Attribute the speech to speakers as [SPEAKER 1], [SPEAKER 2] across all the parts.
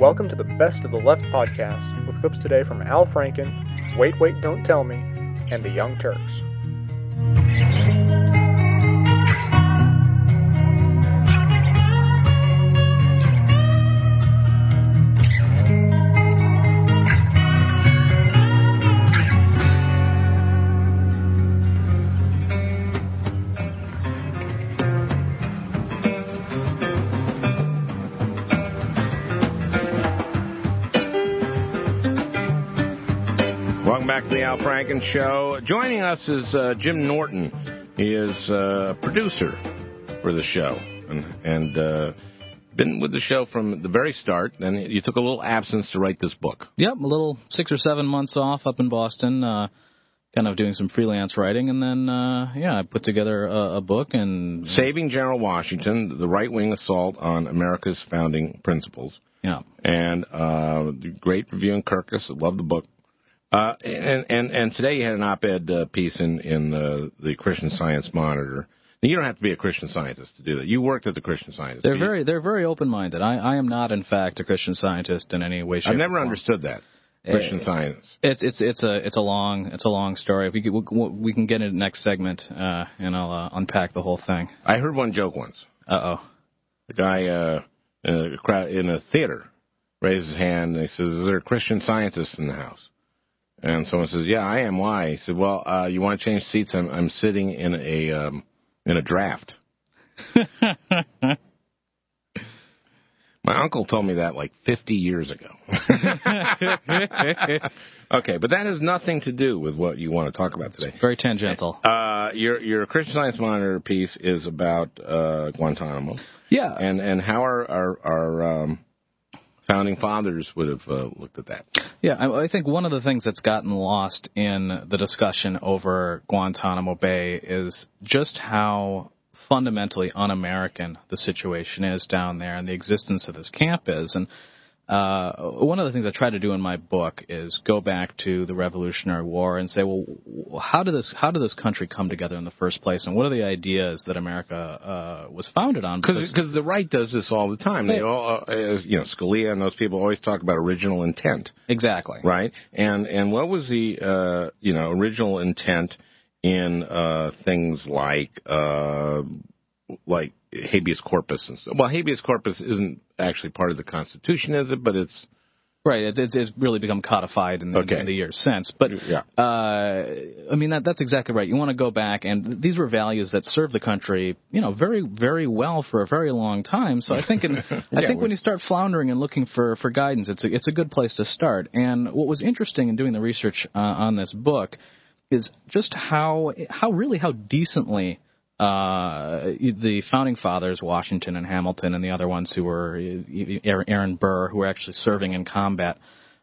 [SPEAKER 1] Welcome to the Best of the Left podcast with clips today from Al Franken, Wait, Wait, Don't Tell Me, and the Young Turks.
[SPEAKER 2] Back to the Al Franken Show. Joining us is uh, Jim Norton. He is uh, producer for the show and, and uh, been with the show from the very start. And you took a little absence to write this book.
[SPEAKER 3] Yep, a little six or seven months off up in Boston, uh, kind of doing some freelance writing, and then uh, yeah, I put together a, a book and
[SPEAKER 2] Saving General Washington: The Right Wing Assault on America's Founding Principles.
[SPEAKER 3] yeah,
[SPEAKER 2] And uh, great review in Kirkus. I love the book. Uh, and, and and today you had an op-ed uh, piece in in the, the Christian Science Monitor. Now, you don't have to be a Christian Scientist to do that. You worked at the Christian Scientist.
[SPEAKER 3] they're very they're very open minded. I, I am not in fact a Christian scientist in any way. Shape,
[SPEAKER 2] I've
[SPEAKER 3] or
[SPEAKER 2] never
[SPEAKER 3] form.
[SPEAKER 2] understood that Christian
[SPEAKER 3] Eh,
[SPEAKER 2] Science.
[SPEAKER 3] It's it's it's a it's a long it's a long story. If we could, we, we can get into the next segment, uh, and I'll uh, unpack the whole thing.
[SPEAKER 2] I heard one joke once.
[SPEAKER 3] Uh oh.
[SPEAKER 2] The guy uh, in a crowd in a theater raised his hand and he says, "Is there a Christian Scientist in the house?" And someone says, "Yeah, I am. Why?" He said, "Well, uh, you want to change seats? I'm I'm sitting in a um, in a draft." My uncle told me that like 50 years ago. okay, but that has nothing to do with what you want to talk about today.
[SPEAKER 3] Very tangential.
[SPEAKER 2] Uh, your your Christian Science Monitor piece is about uh, Guantanamo
[SPEAKER 3] Yeah.
[SPEAKER 2] and and how our our, our um, founding fathers would have uh, looked at that.
[SPEAKER 3] Yeah, I, I think one of the things that's gotten lost in the discussion over Guantanamo Bay is just how fundamentally un-American the situation is down there and the existence of this camp is. And uh, one of the things I try to do in my book is go back to the Revolutionary War and say, well, how did this how did this country come together in the first place, and what are the ideas that America uh, was founded on?
[SPEAKER 2] Because the right does this all the time. They all, uh, you know, Scalia and those people always talk about original intent,
[SPEAKER 3] exactly.
[SPEAKER 2] right? And and what was the uh, you know original intent in uh, things like uh, like habeas corpus and stuff? Well, habeas corpus isn't actually part of the Constitution, is it? But it's
[SPEAKER 3] Right, it's, it's, it's really become codified in the,
[SPEAKER 2] Okay.
[SPEAKER 3] in the years since. But
[SPEAKER 2] Yeah.
[SPEAKER 3] uh, I mean that that's exactly right. You want to go back, and these were values that served the country, you know, very very well for a very long time. So I think in, I think when you start floundering and looking for for guidance, it's a, it's a good place to start. And what was interesting in doing the research uh, on this book is just how how really how decently uh, the founding fathers, Washington and Hamilton, and the other ones who were uh, Aaron Burr, who were actually serving in combat.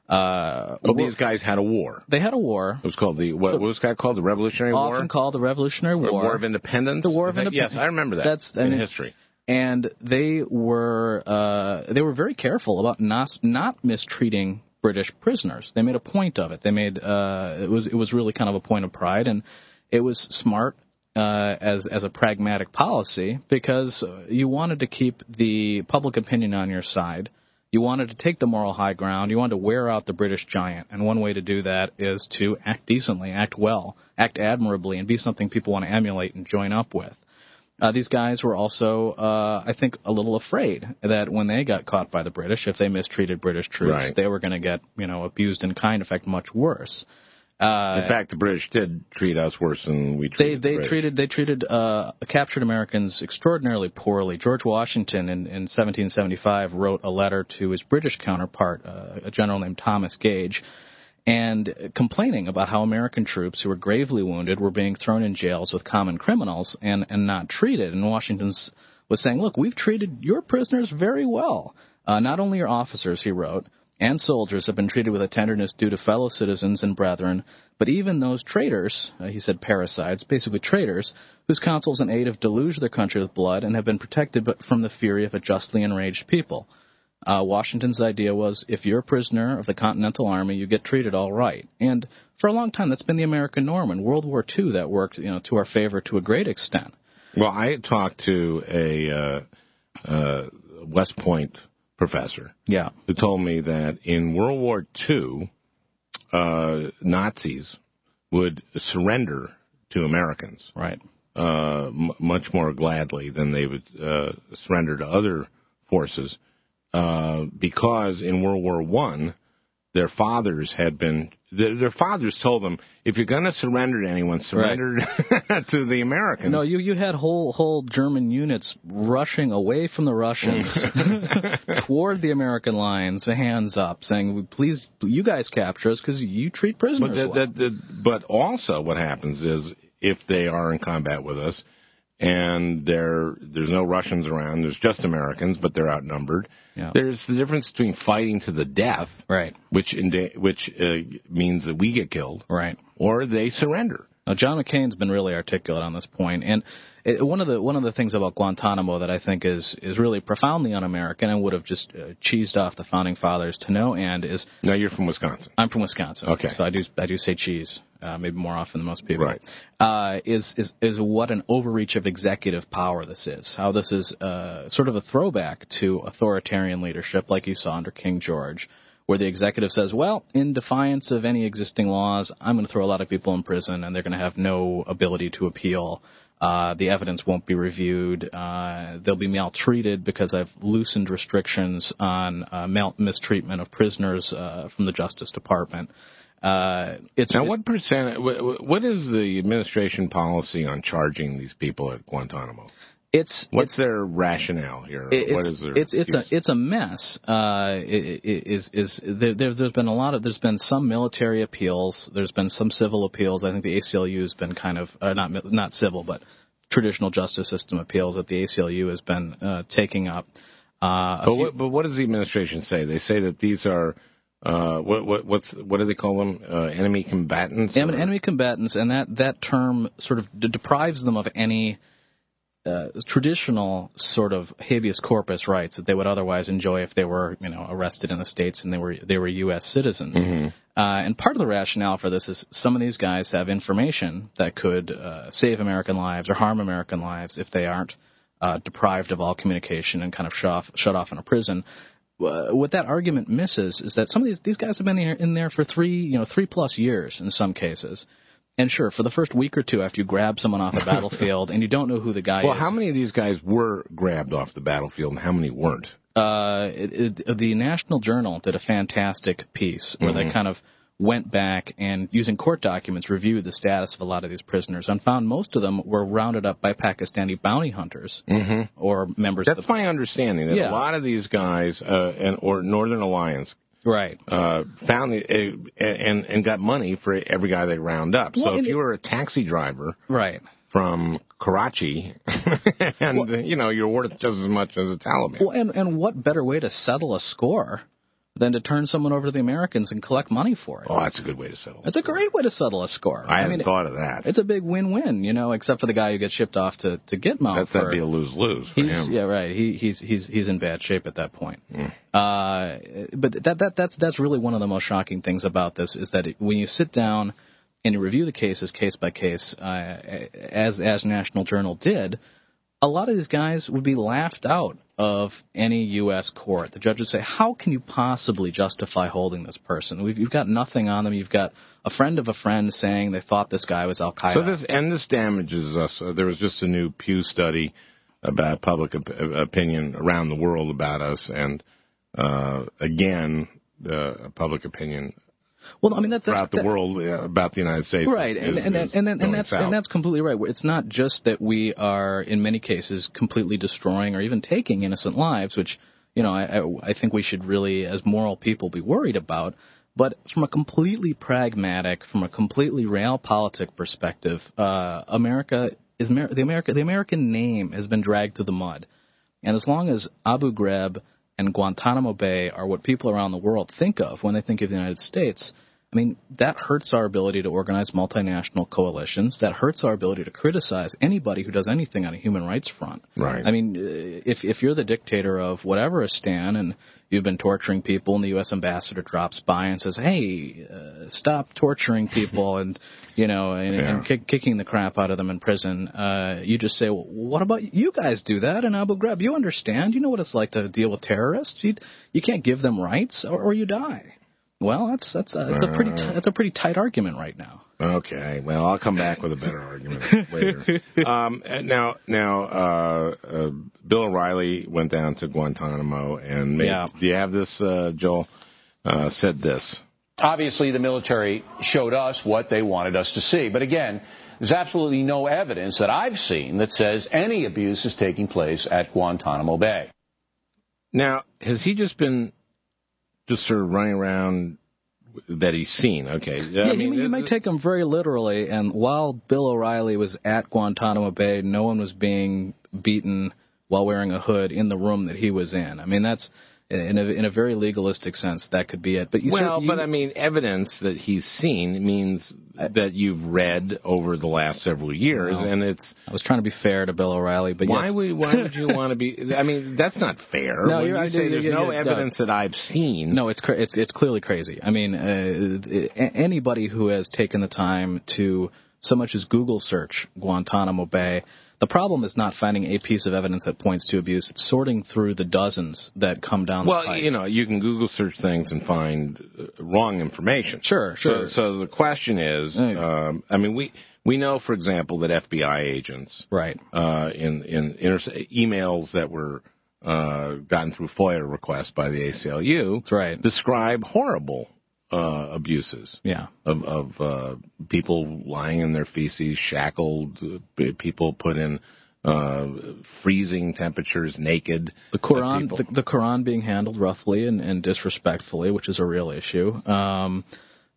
[SPEAKER 3] Uh, were-
[SPEAKER 2] these guys had a war.
[SPEAKER 3] they had a war,
[SPEAKER 2] It was called the what, what was that called? The Revolutionary War.
[SPEAKER 3] often called the Revolutionary War.
[SPEAKER 2] War of Independence.
[SPEAKER 3] The War of Independence.
[SPEAKER 2] Yes, I remember that.
[SPEAKER 3] That's-
[SPEAKER 2] in
[SPEAKER 3] and
[SPEAKER 2] history.
[SPEAKER 3] and they were uh, they were very careful about not not mistreating British prisoners. They made a point of it. They made uh, it was it was really kind of a point of pride, and it was smart uh, as as a pragmatic policy because uh, you wanted to keep the public opinion on your side. You wanted to take the moral high ground. You wanted to wear out the British giant, and one way to do that is to act decently, act well, act admirably, and be something people want to emulate and join up with. Uh, these guys were also, uh, I think, a little afraid that when they got caught by the British, if they mistreated British troops,
[SPEAKER 2] Right.
[SPEAKER 3] they were going to get, you know, abused in kind. In fact, much worse. Uh,
[SPEAKER 2] In fact, the British did treat us worse than we treated. the
[SPEAKER 3] they
[SPEAKER 2] British.
[SPEAKER 3] treated they treated uh, captured Americans extraordinarily poorly. George Washington in, in 1775 wrote a letter to his British counterpart, uh, a general named Thomas Gage, and complaining about how American troops who were gravely wounded were being thrown in jails with common criminals and and not treated. And Washington's was saying, look, we've treated your prisoners very well. Uh, not only your officers, he wrote, and soldiers have been treated with a tenderness due to fellow citizens and brethren, but even those traitors, uh, he said parasites, basically traitors, whose counsels and aid have deluged their country with blood and have been protected but from the fury of a justly enraged people. Uh, Washington's idea was if you're a prisoner of the Continental Army, you get treated all right. And for a long time, that's been the American norm. In World War II, that worked, you know, to our favor to a great extent.
[SPEAKER 2] Well, I talked to a uh, uh, West Point professor
[SPEAKER 3] Yeah.
[SPEAKER 2] who told me that in World War II, uh, Nazis would surrender to Americans
[SPEAKER 3] Right.
[SPEAKER 2] uh, m- much more gladly than they would uh, surrender to other forces, uh, because in World War One, their fathers had been. Their, their fathers told them, if you're going to surrender to anyone, surrender to the Americans.
[SPEAKER 3] No, you you had whole whole German units rushing away from the Russians toward the American lines, hands up, saying, "Please, you guys capture us because you treat prisoners
[SPEAKER 2] But the,
[SPEAKER 3] well."
[SPEAKER 2] the, the, but also what happens is if they are in combat with us and there there's no Russians around, there's just Americans, but they're outnumbered.
[SPEAKER 3] Yeah.
[SPEAKER 2] There's the difference between fighting to the death,
[SPEAKER 3] right.
[SPEAKER 2] which in, which uh, means that we get killed,
[SPEAKER 3] Right.
[SPEAKER 2] or they surrender.
[SPEAKER 3] Now, John McCain's been really articulate on this point, and it, one of the one of the things about Guantanamo that I think is is really profoundly un-American and would have just uh, cheesed off the founding fathers to no end is
[SPEAKER 2] Now you're from Wisconsin.
[SPEAKER 3] I'm from Wisconsin,
[SPEAKER 2] Okay.
[SPEAKER 3] so I do I do say cheese, uh, maybe more often than most people.
[SPEAKER 2] Right.
[SPEAKER 3] Uh, is is is what an overreach of executive power this is. How this is uh, sort of a throwback to authoritarian leadership, like you saw under King George, where the executive says, "Well, in defiance of any existing laws, I'm going to throw a lot of people in prison, and they're going to have no ability to appeal." Uh, the evidence won't be reviewed. Uh, they'll be maltreated because I've loosened restrictions on uh, mal- mistreatment of prisoners uh, from the Justice Department. Uh, it's
[SPEAKER 2] Now, what percent? wh- wh- What is the administration policy on charging these people at Guantanamo?
[SPEAKER 3] it's
[SPEAKER 2] What's their rationale here?
[SPEAKER 3] It's,
[SPEAKER 2] what is their
[SPEAKER 3] it's it's a it's a mess. Uh, is is there, there's been a lot of there's been some military appeals. There's been some civil appeals. I think the ACLU has been kind of uh, not not civil, but traditional justice system appeals that the ACLU has been uh, taking up. Uh,
[SPEAKER 2] But
[SPEAKER 3] few-
[SPEAKER 2] what, but what does the administration say? They say that these are uh, what what what's what do they call them? Uh, enemy combatants. Or-
[SPEAKER 3] enemy combatants, and that that term sort of d- deprives them of any uh, traditional sort of habeas corpus rights that they would otherwise enjoy if they were, you know, arrested in the states and they were they were U.S. citizens.
[SPEAKER 2] Mm-hmm.
[SPEAKER 3] Uh, and part of the rationale for this is some of these guys have information that could uh, save American lives or harm American lives if they aren't uh, deprived of all communication and kind of shut off, shut off in a prison. Uh, what that argument misses is that some of these these guys have been in there for three you know three plus years in some cases. And sure, for the first week or two after you grab someone off a battlefield and you don't know who the guy
[SPEAKER 2] Well,
[SPEAKER 3] is.
[SPEAKER 2] Well, how many of these guys were grabbed off the battlefield, and how many weren't?
[SPEAKER 3] uh, it, it, the National Journal did a fantastic piece where
[SPEAKER 2] Mm-hmm.
[SPEAKER 3] they kind of went back and using court documents reviewed the status of a lot of these prisoners and found most of them were rounded up by Pakistani bounty hunters or members
[SPEAKER 2] That's
[SPEAKER 3] of the
[SPEAKER 2] my understanding. That
[SPEAKER 3] Yeah.
[SPEAKER 2] a lot of these guys uh, and or Northern Alliance
[SPEAKER 3] right.
[SPEAKER 2] uh, found the, uh, and and got money for every guy they round up.
[SPEAKER 3] Well,
[SPEAKER 2] so if you were a taxi driver
[SPEAKER 3] Right.
[SPEAKER 2] from Karachi, and uh, you know you're worth just as much as a Taliban.
[SPEAKER 3] Well, and and what better way to settle a score than to turn someone over to the Americans and collect money for it?
[SPEAKER 2] oh, that's a good way to settle.
[SPEAKER 3] It's a great way to settle a score.
[SPEAKER 2] I hadn't
[SPEAKER 3] mean,
[SPEAKER 2] thought of that.
[SPEAKER 3] it's a big win-win, you know, except for the guy who gets shipped off to to Gitmo. For,
[SPEAKER 2] that'd be a lose lose for him.
[SPEAKER 3] yeah right. He he's he's he's in bad shape at that point. Uh, but that that that's that's really one of the most shocking things about this is that it, when you sit down and you review the cases case by case, uh, as as National Journal did, a lot of these guys would be laughed out of any U.S. court. The judge would say, "How can you possibly justify holding this person? We've, you've got nothing on them. You've got a friend of a friend saying they thought this guy was Al Qaeda."
[SPEAKER 2] So this and this damages us. Uh, there was just a new Pew study about public op- opinion around the world about us, and uh, again, uh, public opinion
[SPEAKER 3] well, I mean that's, that's
[SPEAKER 2] throughout the
[SPEAKER 3] that-
[SPEAKER 2] world uh, about the United States.
[SPEAKER 3] right
[SPEAKER 2] is,
[SPEAKER 3] and,
[SPEAKER 2] is-
[SPEAKER 3] and, and, and, that's
[SPEAKER 2] south.
[SPEAKER 3] and that's completely right it's not just that we are in many cases completely destroying or even taking innocent lives which you know I, I, I think we should really as moral people be worried about but from a completely pragmatic from a completely realpolitik perspective uh, america is the america the american name has been dragged to the mud and as long as abu ghraib and guantanamo bay are what people around the world think of when they think of the united states I mean, that hurts our ability to organize multinational coalitions. That hurts our ability to criticize anybody who does anything on a human rights front.
[SPEAKER 2] Right.
[SPEAKER 3] I mean, uh, if if you're the dictator of whatever a Stan and you've been torturing people, and the U.S. ambassador drops by and says, "Hey, uh, stop torturing people," and you know, and,
[SPEAKER 2] Yeah.
[SPEAKER 3] and kick, kicking the crap out of them in prison, uh, you just say, well, "What about you guys? Do that in Abu Ghraib? You understand? You know what it's like to deal with terrorists. You you can't give them rights, or, or you die." Well, that's that's a, that's a pretty t- that's a pretty tight argument right now.
[SPEAKER 2] Okay, well, I'll come back with a better argument later. Um, now, now, uh, uh, Bill O'Reilly went down to Guantanamo, and made,
[SPEAKER 3] Yeah.
[SPEAKER 2] do you have this, uh, Joel? Uh, said this.
[SPEAKER 4] Obviously, the military showed us what they wanted us to see. But again, there's absolutely no evidence that I've seen that says any abuse is taking place at Guantanamo Bay.
[SPEAKER 2] Now, has he just been just sort of running around that he's seen? Okay,
[SPEAKER 3] Yeah, you, may, you may take him very literally. And while Bill O'Reilly was at Guantanamo Bay, no one was being beaten while wearing a hood in the room that he was in. I mean, that's in a, in a very legalistic sense that could be it. But you
[SPEAKER 2] Well,
[SPEAKER 3] you-
[SPEAKER 2] but I mean, evidence that he's seen means that you've read over the last several years,
[SPEAKER 3] Well,
[SPEAKER 2] and it's
[SPEAKER 3] I was trying to be fair to Bill O'Reilly, but
[SPEAKER 2] why
[SPEAKER 3] yes,
[SPEAKER 2] would why would you want to be? I mean, that's not fair.
[SPEAKER 3] No,
[SPEAKER 2] when you
[SPEAKER 3] I-
[SPEAKER 2] say there's
[SPEAKER 3] yeah,
[SPEAKER 2] no
[SPEAKER 3] yeah,
[SPEAKER 2] evidence that I've seen.
[SPEAKER 3] No, it's cra- it's it's clearly crazy. I mean, uh, anybody who has taken the time to so much as Google search Guantanamo Bay, the problem is not finding a piece of evidence that points to abuse. It's sorting through the dozens that come down.
[SPEAKER 2] Well,
[SPEAKER 3] the pipe.
[SPEAKER 2] Well, you know, you can Google search things and find uh, wrong information.
[SPEAKER 3] Sure, sure.
[SPEAKER 2] So, so the question is, um, I mean, we we know, for example, that FBI agents
[SPEAKER 3] right.
[SPEAKER 2] uh, in in inter- emails that were uh, gotten through FOIA requests by the ACLU
[SPEAKER 3] That's right.
[SPEAKER 2] describe horrible uh, abuses
[SPEAKER 3] Yeah.
[SPEAKER 2] of of uh, people lying in their feces, shackled, uh, people put in uh, freezing temperatures, naked.
[SPEAKER 3] The Quran, the, the Quran being handled roughly and, and disrespectfully, which is a real issue. Um,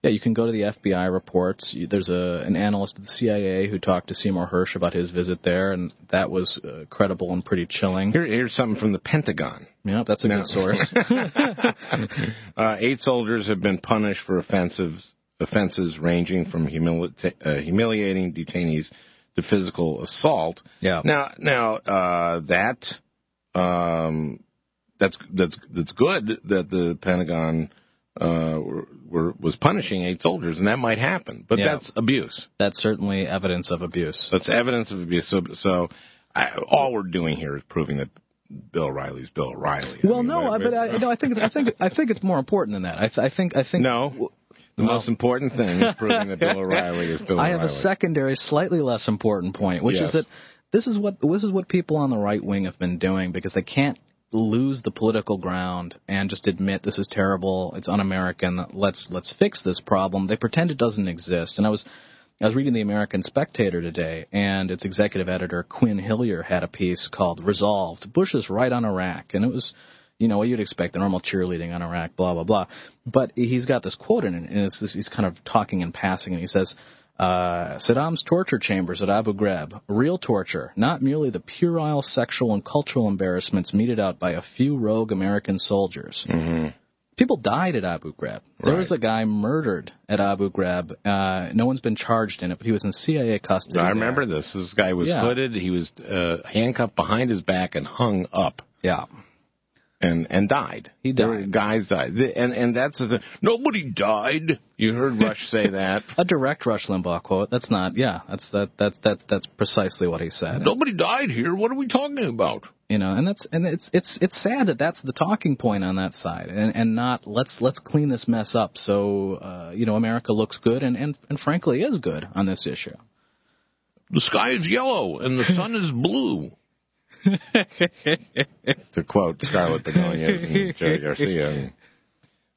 [SPEAKER 3] yeah, you can go to the FBI reports. There's a an analyst at the CIA who talked to Seymour Hersh about his visit there, and that was uh, credible and pretty chilling.
[SPEAKER 2] Here, here's something from the Pentagon.
[SPEAKER 3] Yeah, that's a
[SPEAKER 2] No.
[SPEAKER 3] good source.
[SPEAKER 2] Uh, eight soldiers have been punished for offensives offenses ranging from humili- uh, humiliating detainees to physical assault.
[SPEAKER 3] Yeah.
[SPEAKER 2] Now, now uh, that um, that's that's that's good that the Pentagon uh, were, were, was punishing eight soldiers, and that might happen, but
[SPEAKER 3] Yeah.
[SPEAKER 2] that's abuse.
[SPEAKER 3] That's certainly evidence of abuse.
[SPEAKER 2] That's evidence of abuse. So, so I, all we're doing here is proving that Bill O'Reilly's Bill O'Reilly. I
[SPEAKER 3] Well,
[SPEAKER 2] mean,
[SPEAKER 3] no,
[SPEAKER 2] what-
[SPEAKER 3] I- but I, no, I think it's, I think I think it's more important than that. I, th- I think I think
[SPEAKER 2] No. The
[SPEAKER 3] Well-
[SPEAKER 2] most important thing is proving that Bill O'Reilly is Bill O'Reilly.
[SPEAKER 3] I have a secondary, slightly less important point, which
[SPEAKER 2] Yes.
[SPEAKER 3] is that this is what this is what people on the right wing have been doing because they can't lose the political ground and just admit this is terrible, it's un-American. Let's let's fix this problem. They pretend it doesn't exist. And I was I was reading the American Spectator today, and its executive editor Quin Hillyer had a piece called "Resolved: Bush is right on Iraq," and it was you know what you'd expect, the normal cheerleading on Iraq, blah blah blah. But he's got this quote in it, and it's he's kind of talking in passing, and he says, uh, "Saddam's torture chambers at Abu Ghraib, real torture, not merely the puerile sexual and cultural embarrassments meted out by a few rogue American soldiers." People died at Abu Ghraib. There was a guy murdered at Abu Ghraib. Uh, no one's been charged in it, but he was in CIA custody.
[SPEAKER 2] I
[SPEAKER 3] there.
[SPEAKER 2] remember this. This guy was
[SPEAKER 3] Yeah.
[SPEAKER 2] hooded. He was uh, handcuffed behind his back and hung up.
[SPEAKER 3] Yeah.
[SPEAKER 2] And and died.
[SPEAKER 3] He died.
[SPEAKER 2] guys died. The- And and that's the thing. Nobody died. You heard Rush say that.
[SPEAKER 3] A direct Rush Limbaugh quote. That's not. Yeah, that's that that that's that's precisely what he said.
[SPEAKER 2] Nobody died here. What are we talking about?
[SPEAKER 3] You know, and that's and it's it's it's sad that that's the talking point on that side, and and not let's let's clean this mess up so uh, you know America looks good and and and frankly is good on this issue.
[SPEAKER 2] The sky is yellow and the sun is blue. to quote Scarlet Begonias and Jerry Garcia.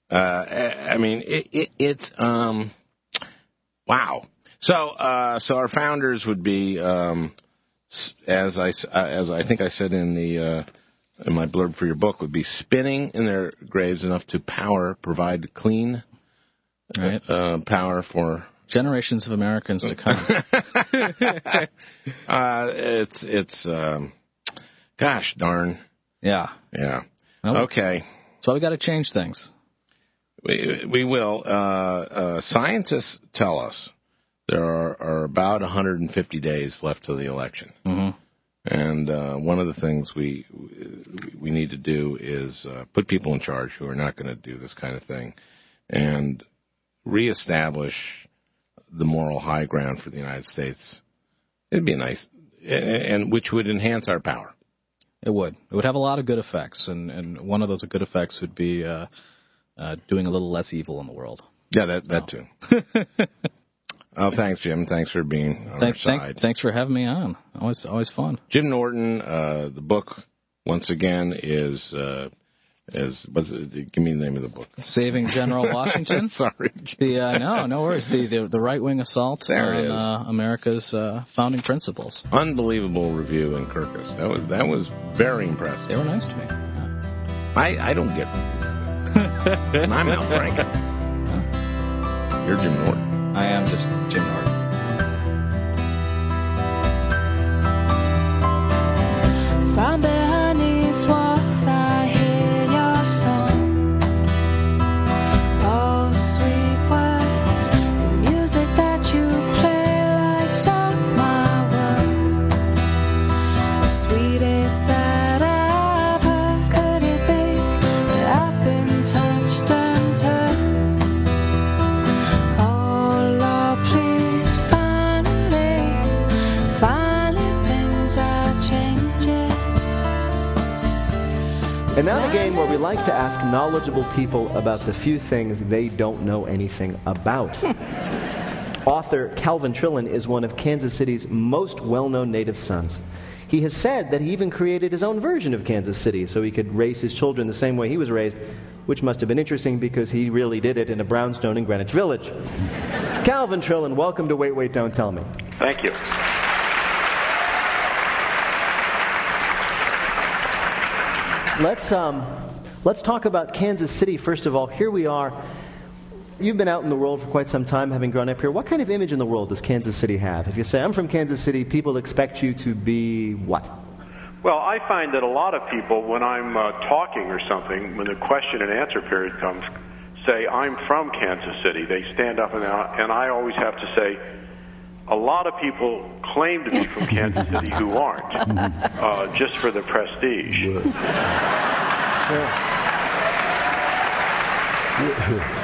[SPEAKER 2] Uh, I mean, it, it, it's um, wow. So, uh, so our founders would be, um, as I uh, as I think I said in the uh, in my blurb for your book, would be spinning in their graves enough to power provide clean
[SPEAKER 3] Right,
[SPEAKER 2] uh, power for.
[SPEAKER 3] generations of Americans to come.
[SPEAKER 2] Uh, it's it's um, gosh darn
[SPEAKER 3] yeah.
[SPEAKER 2] yeah. Okay.
[SPEAKER 3] So we got to change things.
[SPEAKER 2] We, we will. Uh, uh, scientists tell us there are, are about 150 days left to the election.
[SPEAKER 3] Mm-hmm.
[SPEAKER 2] And uh, one of the things we we need to do is uh, put people in charge who are not going to do this kind of thing, and reestablish the moral high ground for the United States. It'd be nice, and, and which would enhance our power.
[SPEAKER 3] It would. It would have a lot of good effects, and and one of those good effects would be uh, uh, doing a little less evil in the world.
[SPEAKER 2] Yeah, that that too. Oh, thanks, Jim. Thanks for being on
[SPEAKER 3] thanks,
[SPEAKER 2] our side.
[SPEAKER 3] Thanks, thanks for having me on. Always, always fun.
[SPEAKER 2] Jim Norton. Uh, the book, once again, is is what's it, give me the name of the book.
[SPEAKER 3] Saving General Washington.
[SPEAKER 2] Sorry.
[SPEAKER 3] The uh, no, no worries. The the, the right wing assault
[SPEAKER 2] There
[SPEAKER 3] on. Uh, America's uh, founding principles.
[SPEAKER 2] Unbelievable review in Kirkus. That was that was very impressive.
[SPEAKER 3] They were nice to me.
[SPEAKER 2] I I don't get. and I'm Al Franken. You're Jim Norton.
[SPEAKER 3] I am just Jim Norton.
[SPEAKER 5] Game where we like to ask knowledgeable people about the few things they don't know anything about. Author Calvin Trillin is one of Kansas City's most well known native sons. He has said that he even created his own version of Kansas City so he could raise his children the same way he was raised, which must have been interesting because he really did it in a brownstone in Greenwich Village. Calvin Trillin, welcome to Wait, Wait, Don't Tell Me.
[SPEAKER 6] Thank you.
[SPEAKER 5] Let's um, let's talk about Kansas City first of all. Here we are. You've been out in the world for quite some time, having grown up here. What kind of image in the world does Kansas City have? If you say I'm from Kansas City, people expect you to be what?
[SPEAKER 6] Well, I find that a lot of people, when I'm uh, talking or something, when the question and answer period comes, say, I'm from Kansas City. They stand up and, I- and I always have to say, a lot of people claim to be from Kansas City who aren't, uh, just for the prestige.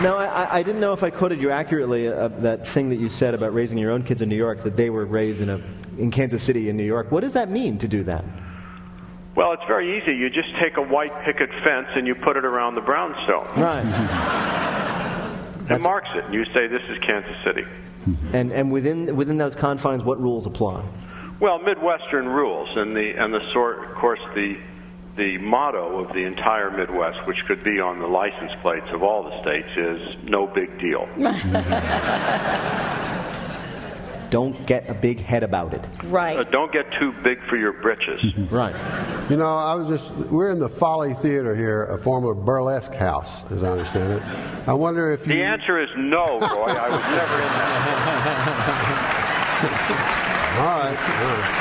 [SPEAKER 5] Now, I, I- I didn't know if I quoted you accurately uh, that thing that you said about raising your own kids in New York, that they were raised in a in Kansas City in New York. What does that mean to do that?
[SPEAKER 6] Well, it's very easy. You just take a white picket fence and you put it around the brownstone.
[SPEAKER 5] Right.
[SPEAKER 6] It marks it, and you say, This is Kansas City. Mm-hmm.
[SPEAKER 5] And and within within those confines, what rules apply?
[SPEAKER 6] Well, Midwestern rules, and the and the sort, of course, the the motto of the entire Midwest, which could be on the license plates of all the states, is "No big deal."
[SPEAKER 5] Don't get a big head about it.
[SPEAKER 6] Uh,
[SPEAKER 7] Right.
[SPEAKER 6] don't get too big for your britches.
[SPEAKER 5] Right.
[SPEAKER 8] You know, I was just, we're in the Folly Theater here, a former burlesque house, as I understand it. I wonder if you.
[SPEAKER 6] The answer is no, Roy. I was never in that.
[SPEAKER 8] All right. All right.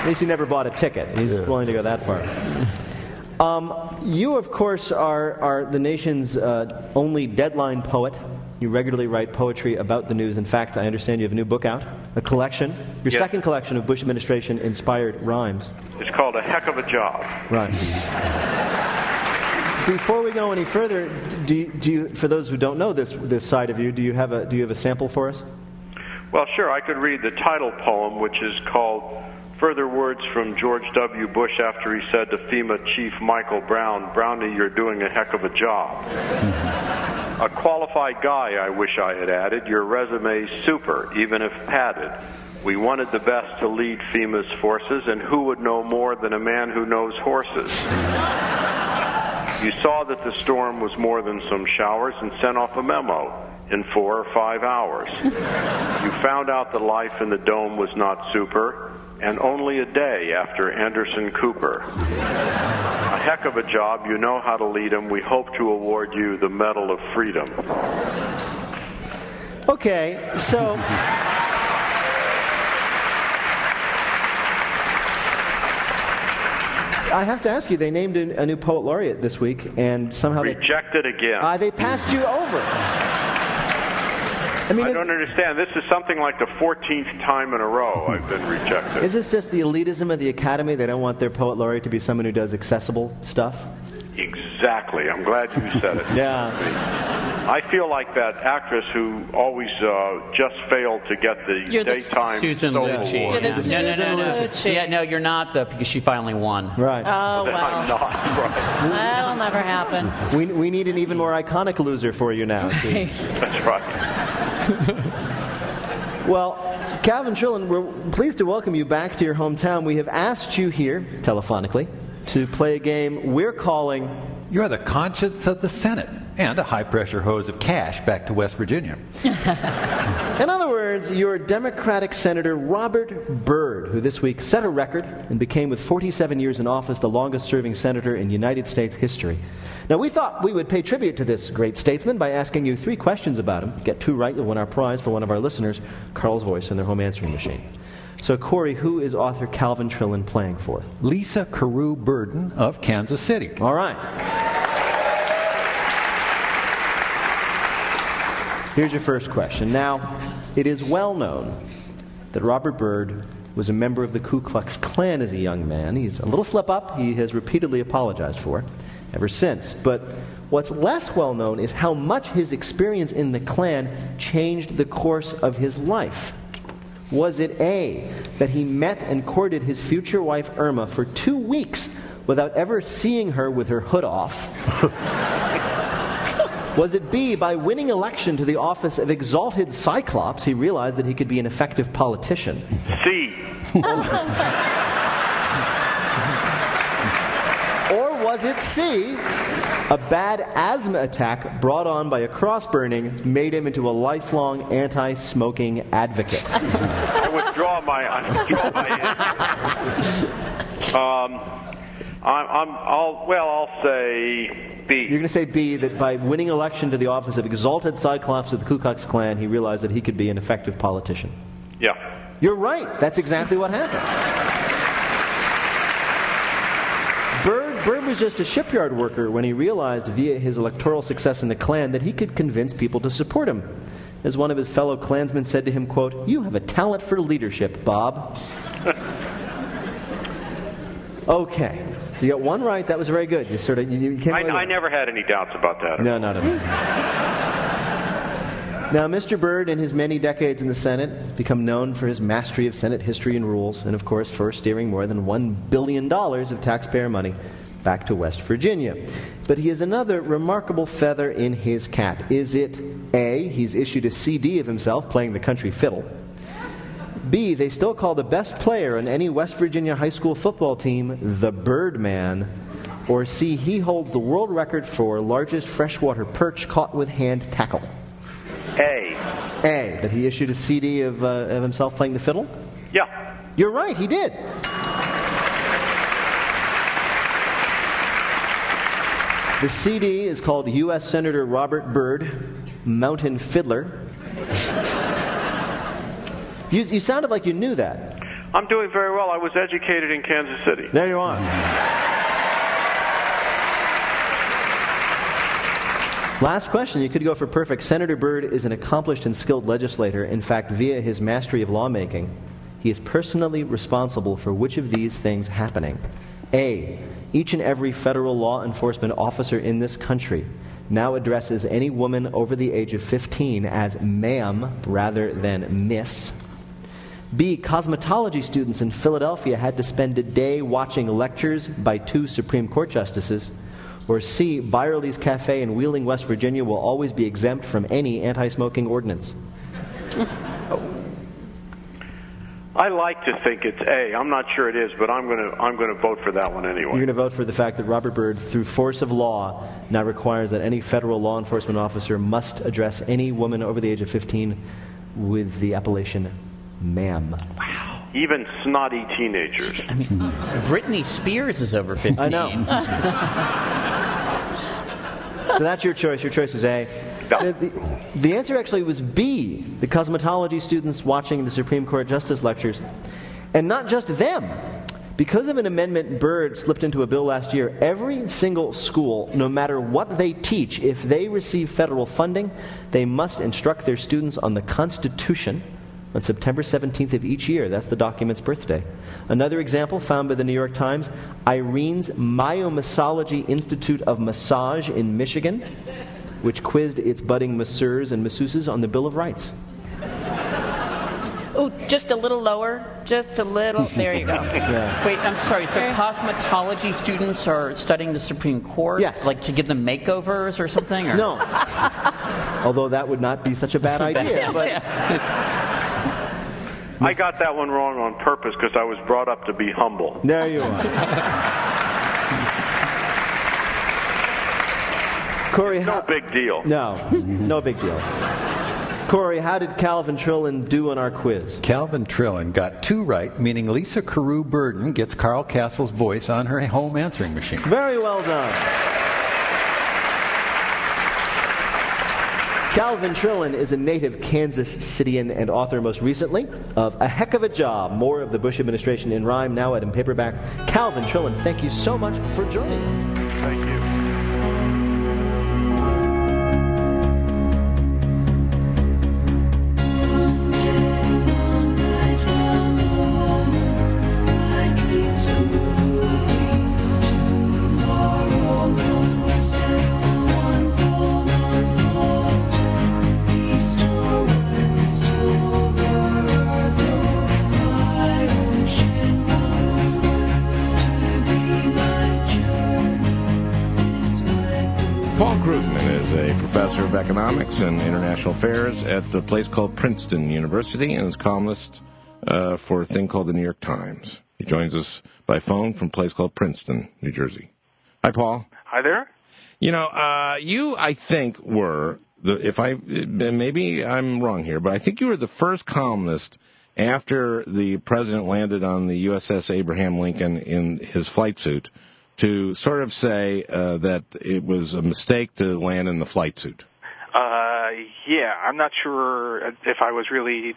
[SPEAKER 5] At least he never bought a ticket. He's
[SPEAKER 8] Yeah.
[SPEAKER 5] willing to go that far. Um, you, of course, are, are the nation's uh, only deadline poet. You regularly write poetry about the news. In fact, I understand you have a new book out, a collection, your
[SPEAKER 6] Yes.
[SPEAKER 5] second collection of Bush administration inspired rhymes.
[SPEAKER 6] It's called a heck of a job.
[SPEAKER 5] Right. Before we go any further, do you, do you, for those who don't know this, this side of you, do you, have a, do you have a sample for us?
[SPEAKER 6] Well, sure, I could read the title poem, which is called Further Words from George W. Bush after he said to FEMA Chief Michael Brown, Brownie, you're doing a heck of a job. a qualified guy, I wish I had added. Your resume's super, even if padded. We wanted the best to lead FEMA's forces, and who would know more than a man who knows horses? You saw that the storm was more than some showers and sent off a memo in four or five hours. you found out that life in the dome was not super, and only a day after Anderson Cooper. a heck of a job. You know how to lead them. We hope to award you the Medal of Freedom.
[SPEAKER 5] Okay, so. I have to ask you, they named a, new poet laureate this week, and somehow they,
[SPEAKER 6] Rejected again.
[SPEAKER 5] uh, they passed you over. I mean,
[SPEAKER 6] I don't understand. This is something like the 14th time in a row I've been rejected.
[SPEAKER 5] is this just the elitism of the academy? They don't want their poet laureate to be someone who does accessible stuff?
[SPEAKER 6] Exactly. I'm glad you said it.
[SPEAKER 5] Yeah.
[SPEAKER 6] I feel like that actress who always uh, just failed to get the
[SPEAKER 7] You're the-
[SPEAKER 9] Susan Lucci.
[SPEAKER 6] award.
[SPEAKER 7] You're the
[SPEAKER 9] no, no, no, no.
[SPEAKER 7] Lucci.
[SPEAKER 9] Yeah, no, you're not though, because she finally won.
[SPEAKER 5] Right.
[SPEAKER 7] Oh,
[SPEAKER 6] That I'm
[SPEAKER 7] well.
[SPEAKER 6] not right.
[SPEAKER 7] That'll never happen.
[SPEAKER 5] We, we need an even more iconic loser for you now. too.
[SPEAKER 6] That's right.
[SPEAKER 5] Well, Calvin Trillin, we're pleased to welcome you back to your hometown. We have asked you here, telephonically, to play a game we're calling
[SPEAKER 10] You're the conscience of the Senate and a high pressure hose of cash back to West Virginia.
[SPEAKER 5] In other words, your Democratic Senator Robert Byrd, who this week set a record and became, with 47 years in office, the longest serving senator in United States history. Now, we thought we would pay tribute to this great statesman by asking you three questions about him. Get two right, you'll win our prize for one of our listeners, Carl's Voice, and their home answering machine. So, Corey, who is author Calvin Trillin playing for?
[SPEAKER 10] Lisa Carew Burden of Kansas City.
[SPEAKER 5] All right. Here's your first question. Now, it is well known that Robert Byrd was a member of the Ku Klux Klan as a young man. He's a little slip up, he has repeatedly apologized for ever since. But what's less well known is how much his experience in the Klan changed the course of his life. Was it A, that he met and courted his future wife Irma for two weeks without ever seeing her with her hood off? Was it B, by winning election to the office of exalted Cyclops, he realized that he could be an effective politician?
[SPEAKER 6] C.
[SPEAKER 5] Or was it C, a bad asthma attack brought on by a cross burning made him into a lifelong anti smoking advocate?
[SPEAKER 6] I withdraw my. I withdraw my um, I'm, I'm. I'll. Well, I'll say B.
[SPEAKER 5] You're going to say B, that by winning election to the office of exalted Cyclops of the Ku Klux Klan, he realized that he could be an effective politician.
[SPEAKER 6] Yeah.
[SPEAKER 5] You're right. That's exactly what happened. Byrd, was just a shipyard worker when he realized via his electoral success in the Klan that he could convince people to support him. As one of his fellow Klansmen said to him, quote, You have a talent for leadership, Bob. okay. You got one right. That was very good. You sort of you, you
[SPEAKER 6] I, I never had any doubts about that.
[SPEAKER 5] No, not at all. Now, Mr. Byrd, in his many decades in the Senate, become known for his mastery of Senate history and rules, and of course for steering more than $1 billion of taxpayer money back to West Virginia. But he has another remarkable feather in his cap. Is it A, he's issued a CD of himself playing the country fiddle? B, they still call the best player on any West Virginia high school football team the Birdman? Or C, he holds the world record for largest freshwater perch caught with hand tackle?
[SPEAKER 6] A.
[SPEAKER 5] A, that he issued a CD of, uh, of himself playing the fiddle?
[SPEAKER 6] Yeah.
[SPEAKER 5] You're right, he did. The CD is called U.S. Senator Robert Byrd, Mountain Fiddler. You, you sounded like you knew that.
[SPEAKER 6] I'm doing very well. I was educated in Kansas City.
[SPEAKER 5] There you are. Last question. You could go for perfect. Senator Byrd is an accomplished and skilled legislator. In fact, via his mastery of lawmaking, he is personally responsible for which of these things happening? A. Each and every federal law enforcement officer in this country now addresses any woman over the age of 15 as ma'am rather than miss. B. Cosmetology students in Philadelphia had to spend a day watching lectures by two Supreme Court justices. Or C. Byerly's Cafe in Wheeling, West Virginia will always be exempt from any anti smoking ordinance.
[SPEAKER 6] I like to think it's A. I'm not sure it is, but I'm going to I'm going to vote for that one anyway.
[SPEAKER 5] You're going to vote for the fact that Robert Byrd, through force of law, now requires that any federal law enforcement officer must address any woman over the age of 15 with the appellation ma'am. Wow.
[SPEAKER 6] Even snotty teenagers.
[SPEAKER 9] I mean, Britney Spears is over 15.
[SPEAKER 5] I know. So that's your choice. Your choice is A.
[SPEAKER 6] No.
[SPEAKER 5] Uh, The, the answer actually was B, the cosmetology students watching the Supreme Court justice lectures. And not just them, Because of an amendment Byrd slipped into a bill last year, every single school, no matter what they teach, if they receive federal funding, they must instruct their students on the Constitution on September 17th of each year. That's the document's birthday. Another example found by the New York Times Irene's Myomassology Institute of Massage in Michigan, which quizzed its budding masseurs and masseuses on the Bill of Rights.
[SPEAKER 9] Oh, just a little lower. Just a little. There you go.
[SPEAKER 5] Yeah.
[SPEAKER 9] Wait, I'm sorry. So cosmetology students are studying the Supreme Court?
[SPEAKER 5] Yes.
[SPEAKER 9] Like to give them makeovers or something? Or?
[SPEAKER 5] No. Although that would not be such a bad idea. But
[SPEAKER 6] I got that one wrong on purpose because I was brought up to be humble.
[SPEAKER 5] there you are. Corey,
[SPEAKER 6] No
[SPEAKER 5] how,
[SPEAKER 6] big deal.
[SPEAKER 5] no, no big deal. Corey, how did Calvin Trillin do on our quiz?
[SPEAKER 10] Calvin Trillin got two right, meaning Lisa Carew Burden gets Carl Kasell's voice on her home answering machine.
[SPEAKER 5] Very well done. Calvin Trillin is a native Kansas Cityan and author, most recently, of A Heck of a Job, more of the Bush administration in rhyme, now out in paperback. Calvin Trillin, thank you so much for joining us.
[SPEAKER 6] Thank you.
[SPEAKER 2] The place called Princeton University and is columnist uh, for a thing called the New York Times. He joins us by phone from a place called Princeton, New Jersey. Hi, Paul.
[SPEAKER 7] Hi there.
[SPEAKER 2] You know, uh, you, I think, were the if I maybe I'm wrong here, but I think you were the first columnist after the president landed on the USS Abraham Lincoln in his flight suit to sort of say uh, that it was a mistake to land in the flight suit.
[SPEAKER 7] Uh, yeah, I'm not sure if I was really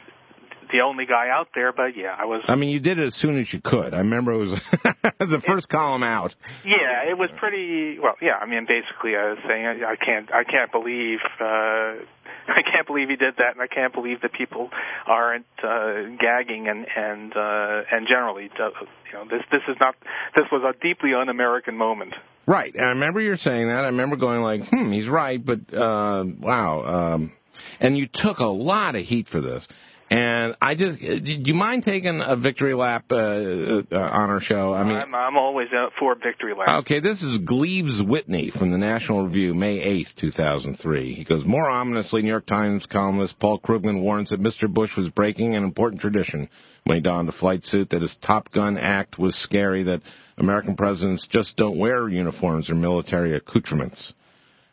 [SPEAKER 7] the only guy out there, but yeah, I was.
[SPEAKER 2] I mean, you did it as soon as you could. I remember it was the first column out.
[SPEAKER 7] Yeah, it was pretty well. Yeah, I mean, basically, I was saying I, I can't, I can't believe, uh, I can't believe he did that, and I can't believe that people aren't uh, gagging and and uh, and generally, uh, you know, this this is not, this was a deeply un-American moment.
[SPEAKER 2] Right. And I remember you saying that. I remember going like, "Hmm, he's right," but uh, wow. Um, and you took a lot of heat for this. And I just, do you mind taking a victory lap uh, uh, on our show? I mean,
[SPEAKER 7] I'm, I'm always out for victory lap.
[SPEAKER 2] Okay, this is Gleaves Whitney from the National Review, May 8th, 2003. He goes, More ominously, New York Times columnist Paul Krugman warns that Mr. Bush was breaking an important tradition when he donned a flight suit, that his Top Gun act was scary, that American presidents just don't wear uniforms or military accoutrements.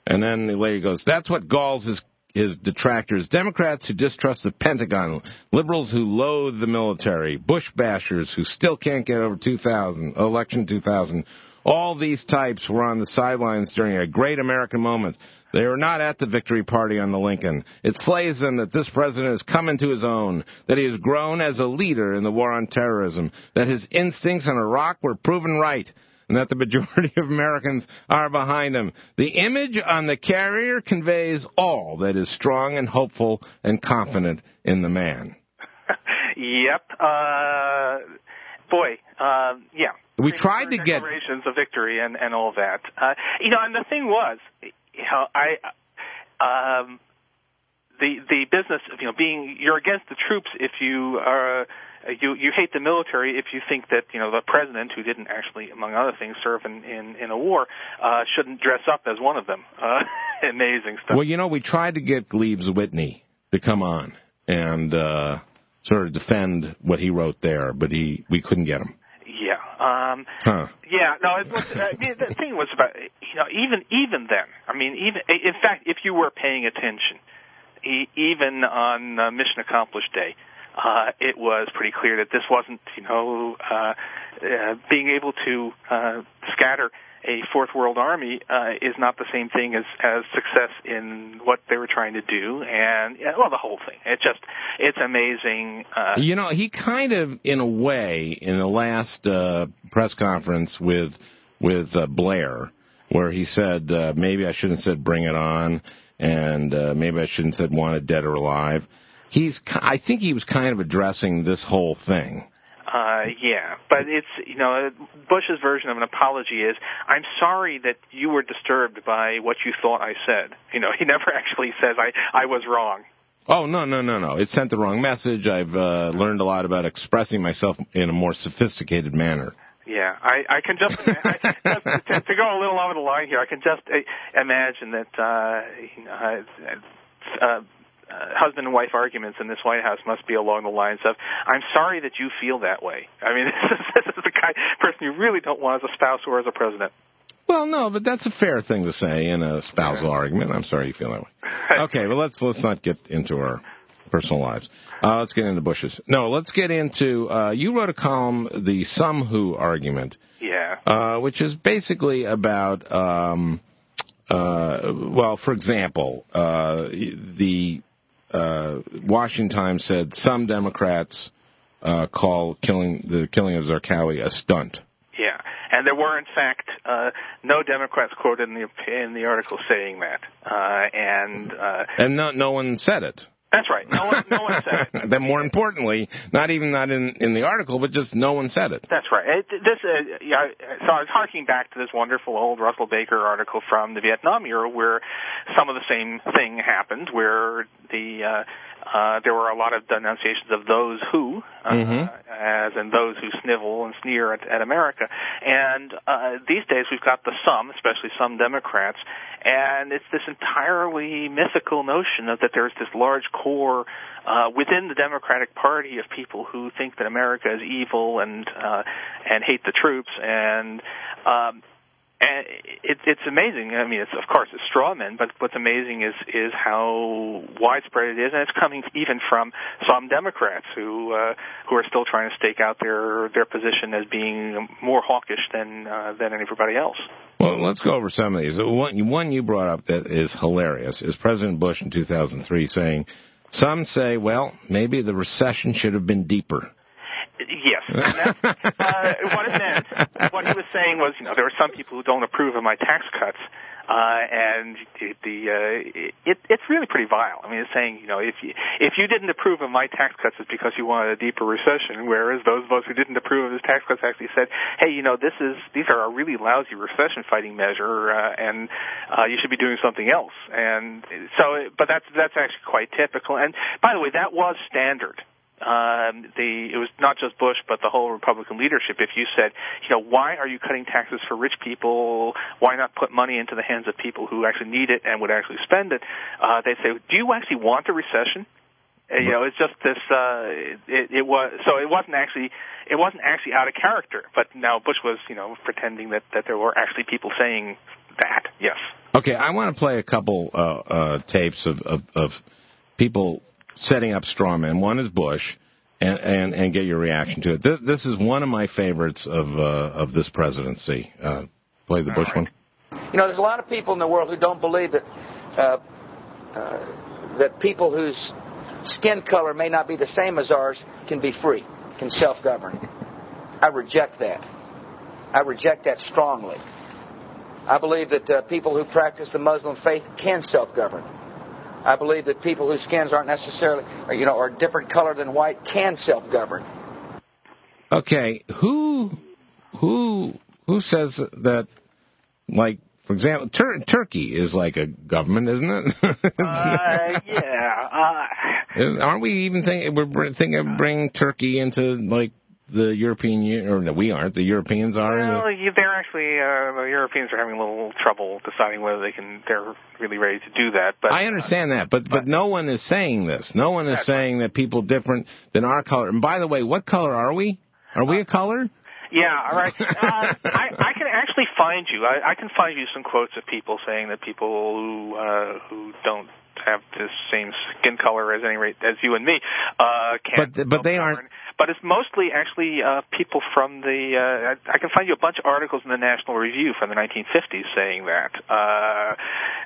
[SPEAKER 2] And then the lady goes, That's what galls his his detractors, Democrats who distrust the Pentagon, liberals who loathe the military, Bush bashers who still can't get over 2000, election 2000. All these types were on the sidelines during a great American moment. They were not at the victory party on the Lincoln. It slays them that this president has come into his own, that he has grown as a leader in the war on terrorism, that his instincts on Iraq were proven right, and that the majority of Americans are behind him. The image on the carrier conveys all that is strong and hopeful and confident in the man.
[SPEAKER 7] Yep. Uh, boy. Uh, yeah.
[SPEAKER 2] We tried to get
[SPEAKER 7] declarations of victory and and all that. Uh, you know, and the thing was, you know, I. Um, the the business of you know being you're against the troops if you are you you hate the military if you think that you know the president who didn't actually among other things serve in in, in a war uh shouldn't dress up as one of them uh amazing stuff
[SPEAKER 2] Well, you know, we tried to get Gleaves Whitney to come on and uh sort of defend what he wrote there, but he we couldn't get him.
[SPEAKER 7] Yeah um
[SPEAKER 2] Huh.
[SPEAKER 7] yeah no it was uh, the the thing was about you know even even then i mean even in fact if you were paying attention e- even on uh, mission accomplished day uh, it was pretty clear that this wasn't, you know, uh, uh, being able to uh, scatter a fourth world army uh, is not the same thing as as success in what they were trying to do, and well, the whole thing. It's just it's amazing. Uh,
[SPEAKER 2] You know, he kind of, in a way, in the last uh, press conference with with uh, Blair, where he said uh, maybe I shouldn't have said "Bring it on," and uh, maybe I shouldn't have said "Wanted dead or alive." He's, I think he was kind of addressing this whole thing.
[SPEAKER 7] Uh, yeah, but it's you know Bush's version of an apology is I'm sorry that you were disturbed by what you thought I said. You know, he never actually says I I was wrong.
[SPEAKER 2] Oh no no no no! It sent the wrong message. I've uh, learned a lot about expressing myself in a more sophisticated manner.
[SPEAKER 7] Yeah, I I can just, I, just to, to go a little over the line here. I can just uh, imagine that uh, uh, uh, uh, husband and wife arguments in this White House must be along the lines of, "I'm sorry that you feel that way." I mean, this is, this is the kind of person you really don't want as a spouse or as a president.
[SPEAKER 2] Well, no, but that's a fair thing to say in a spousal argument. I'm sorry you feel that way. Okay, well let's let's not get into our personal lives. Uh, let's get into Bush's. No, let's get into. Uh, you wrote a column, the some who argument,
[SPEAKER 7] Yeah.
[SPEAKER 2] uh, which is basically about. Um, uh, well, for example, uh, the uh, Washington Times said some Democrats uh, call killing the killing of Zarqawi a stunt.
[SPEAKER 7] Yeah, and there were in fact uh, no Democrats quoted in the in the article saying that, uh, and uh,
[SPEAKER 2] And no, no one said it.
[SPEAKER 7] That's right. No one, no one said it.
[SPEAKER 2] then more importantly, not even not in in the article, but just no one said it.
[SPEAKER 7] That's right. It, this, uh, yeah, so I was harking back to this wonderful old Russell Baker article from the Vietnam era, where some of the same thing happened, where the uh, uh, there were a lot of denunciations of those who, uh,
[SPEAKER 2] Mhm.
[SPEAKER 7] as in those who snivel and sneer at, at America. And uh, these days we've got the some, especially some Democrats, and it's this entirely mythical notion of that there's this large core uh, within the Democratic Party of people who think that America is evil and uh, and hate the troops and um, and it, it's amazing. I mean, it's of course it's straw men, but what's amazing is is how widespread it is, and it's coming even from some Democrats who uh, who are still trying to stake out their their position as being more hawkish than uh, than everybody else.
[SPEAKER 2] Well, let's go over some of these. The One, one you brought up that is hilarious is President Bush in 2003 saying, "Some say, well, maybe the recession should have been deeper."
[SPEAKER 7] Yes, uh, what it meant. What he was saying was, you know, there are some people who don't approve of my tax cuts, uh, and the, uh, it, it's really pretty vile. I mean, it's saying, you know, if you if you didn't approve of my tax cuts, it's because you wanted a deeper recession. Whereas those of us who didn't approve of his tax cuts actually said, hey, you know, this is these are a really lousy recession fighting measure, uh, and uh, you should be doing something else. And so, but that's that's actually quite typical. And by the way, that was standard um, the it was not just Bush, but the whole Republican leadership. If you said, you know, why are you cutting taxes for rich people? Why not put money into the hands of people who actually need it and would actually spend it? Uh, they'd say, do you actually want a recession? You know, it's just this. Uh, it, it was so it wasn't actually it wasn't actually out of character. But now Bush was, you know, pretending that that there were actually people saying that. Yes.
[SPEAKER 2] Okay, I want to play a couple uh, uh, tapes of, of, of people setting up straw men. One is Bush, and, and, and get your reaction to it. This, this is one of my favorites of uh, of this presidency. Uh, play the Bush one.
[SPEAKER 11] You know, there's a lot of people in the world who don't believe that uh, uh, that people whose skin color may not be the same as ours can be free, can self-govern. I reject that. I reject that strongly. I believe that uh, people who practice the Muslim faith can self-govern. I believe that people whose skins aren't necessarily, or, you know, are different color than white can self-govern.
[SPEAKER 2] Okay, who who who says that? Like, for example, Tur- Turkey is like a government, isn't it?
[SPEAKER 7] Uh, yeah. Uh,
[SPEAKER 2] Aren't we even thinking we're thinking of bringing Turkey into like the European Union? Or no, we aren't. The Europeans are.
[SPEAKER 7] Well, you- they're actually uh, the Europeans are having a little trouble deciding whether they can. They're really ready to do that. But
[SPEAKER 2] I understand that, but but no one is saying this. No one is saying that people different than our color. And by the way, what color are we? Are we a color?
[SPEAKER 7] Yeah, all right. Uh, I, I can actually find you. I, I can find you some quotes of people saying that people who uh, who don't have the same skin color as any rate as you and me uh, can't.
[SPEAKER 2] But but they aren't.
[SPEAKER 7] But it's mostly actually uh, people from the. Uh, I can find you a bunch of articles in the National Review from the 1950s saying that uh,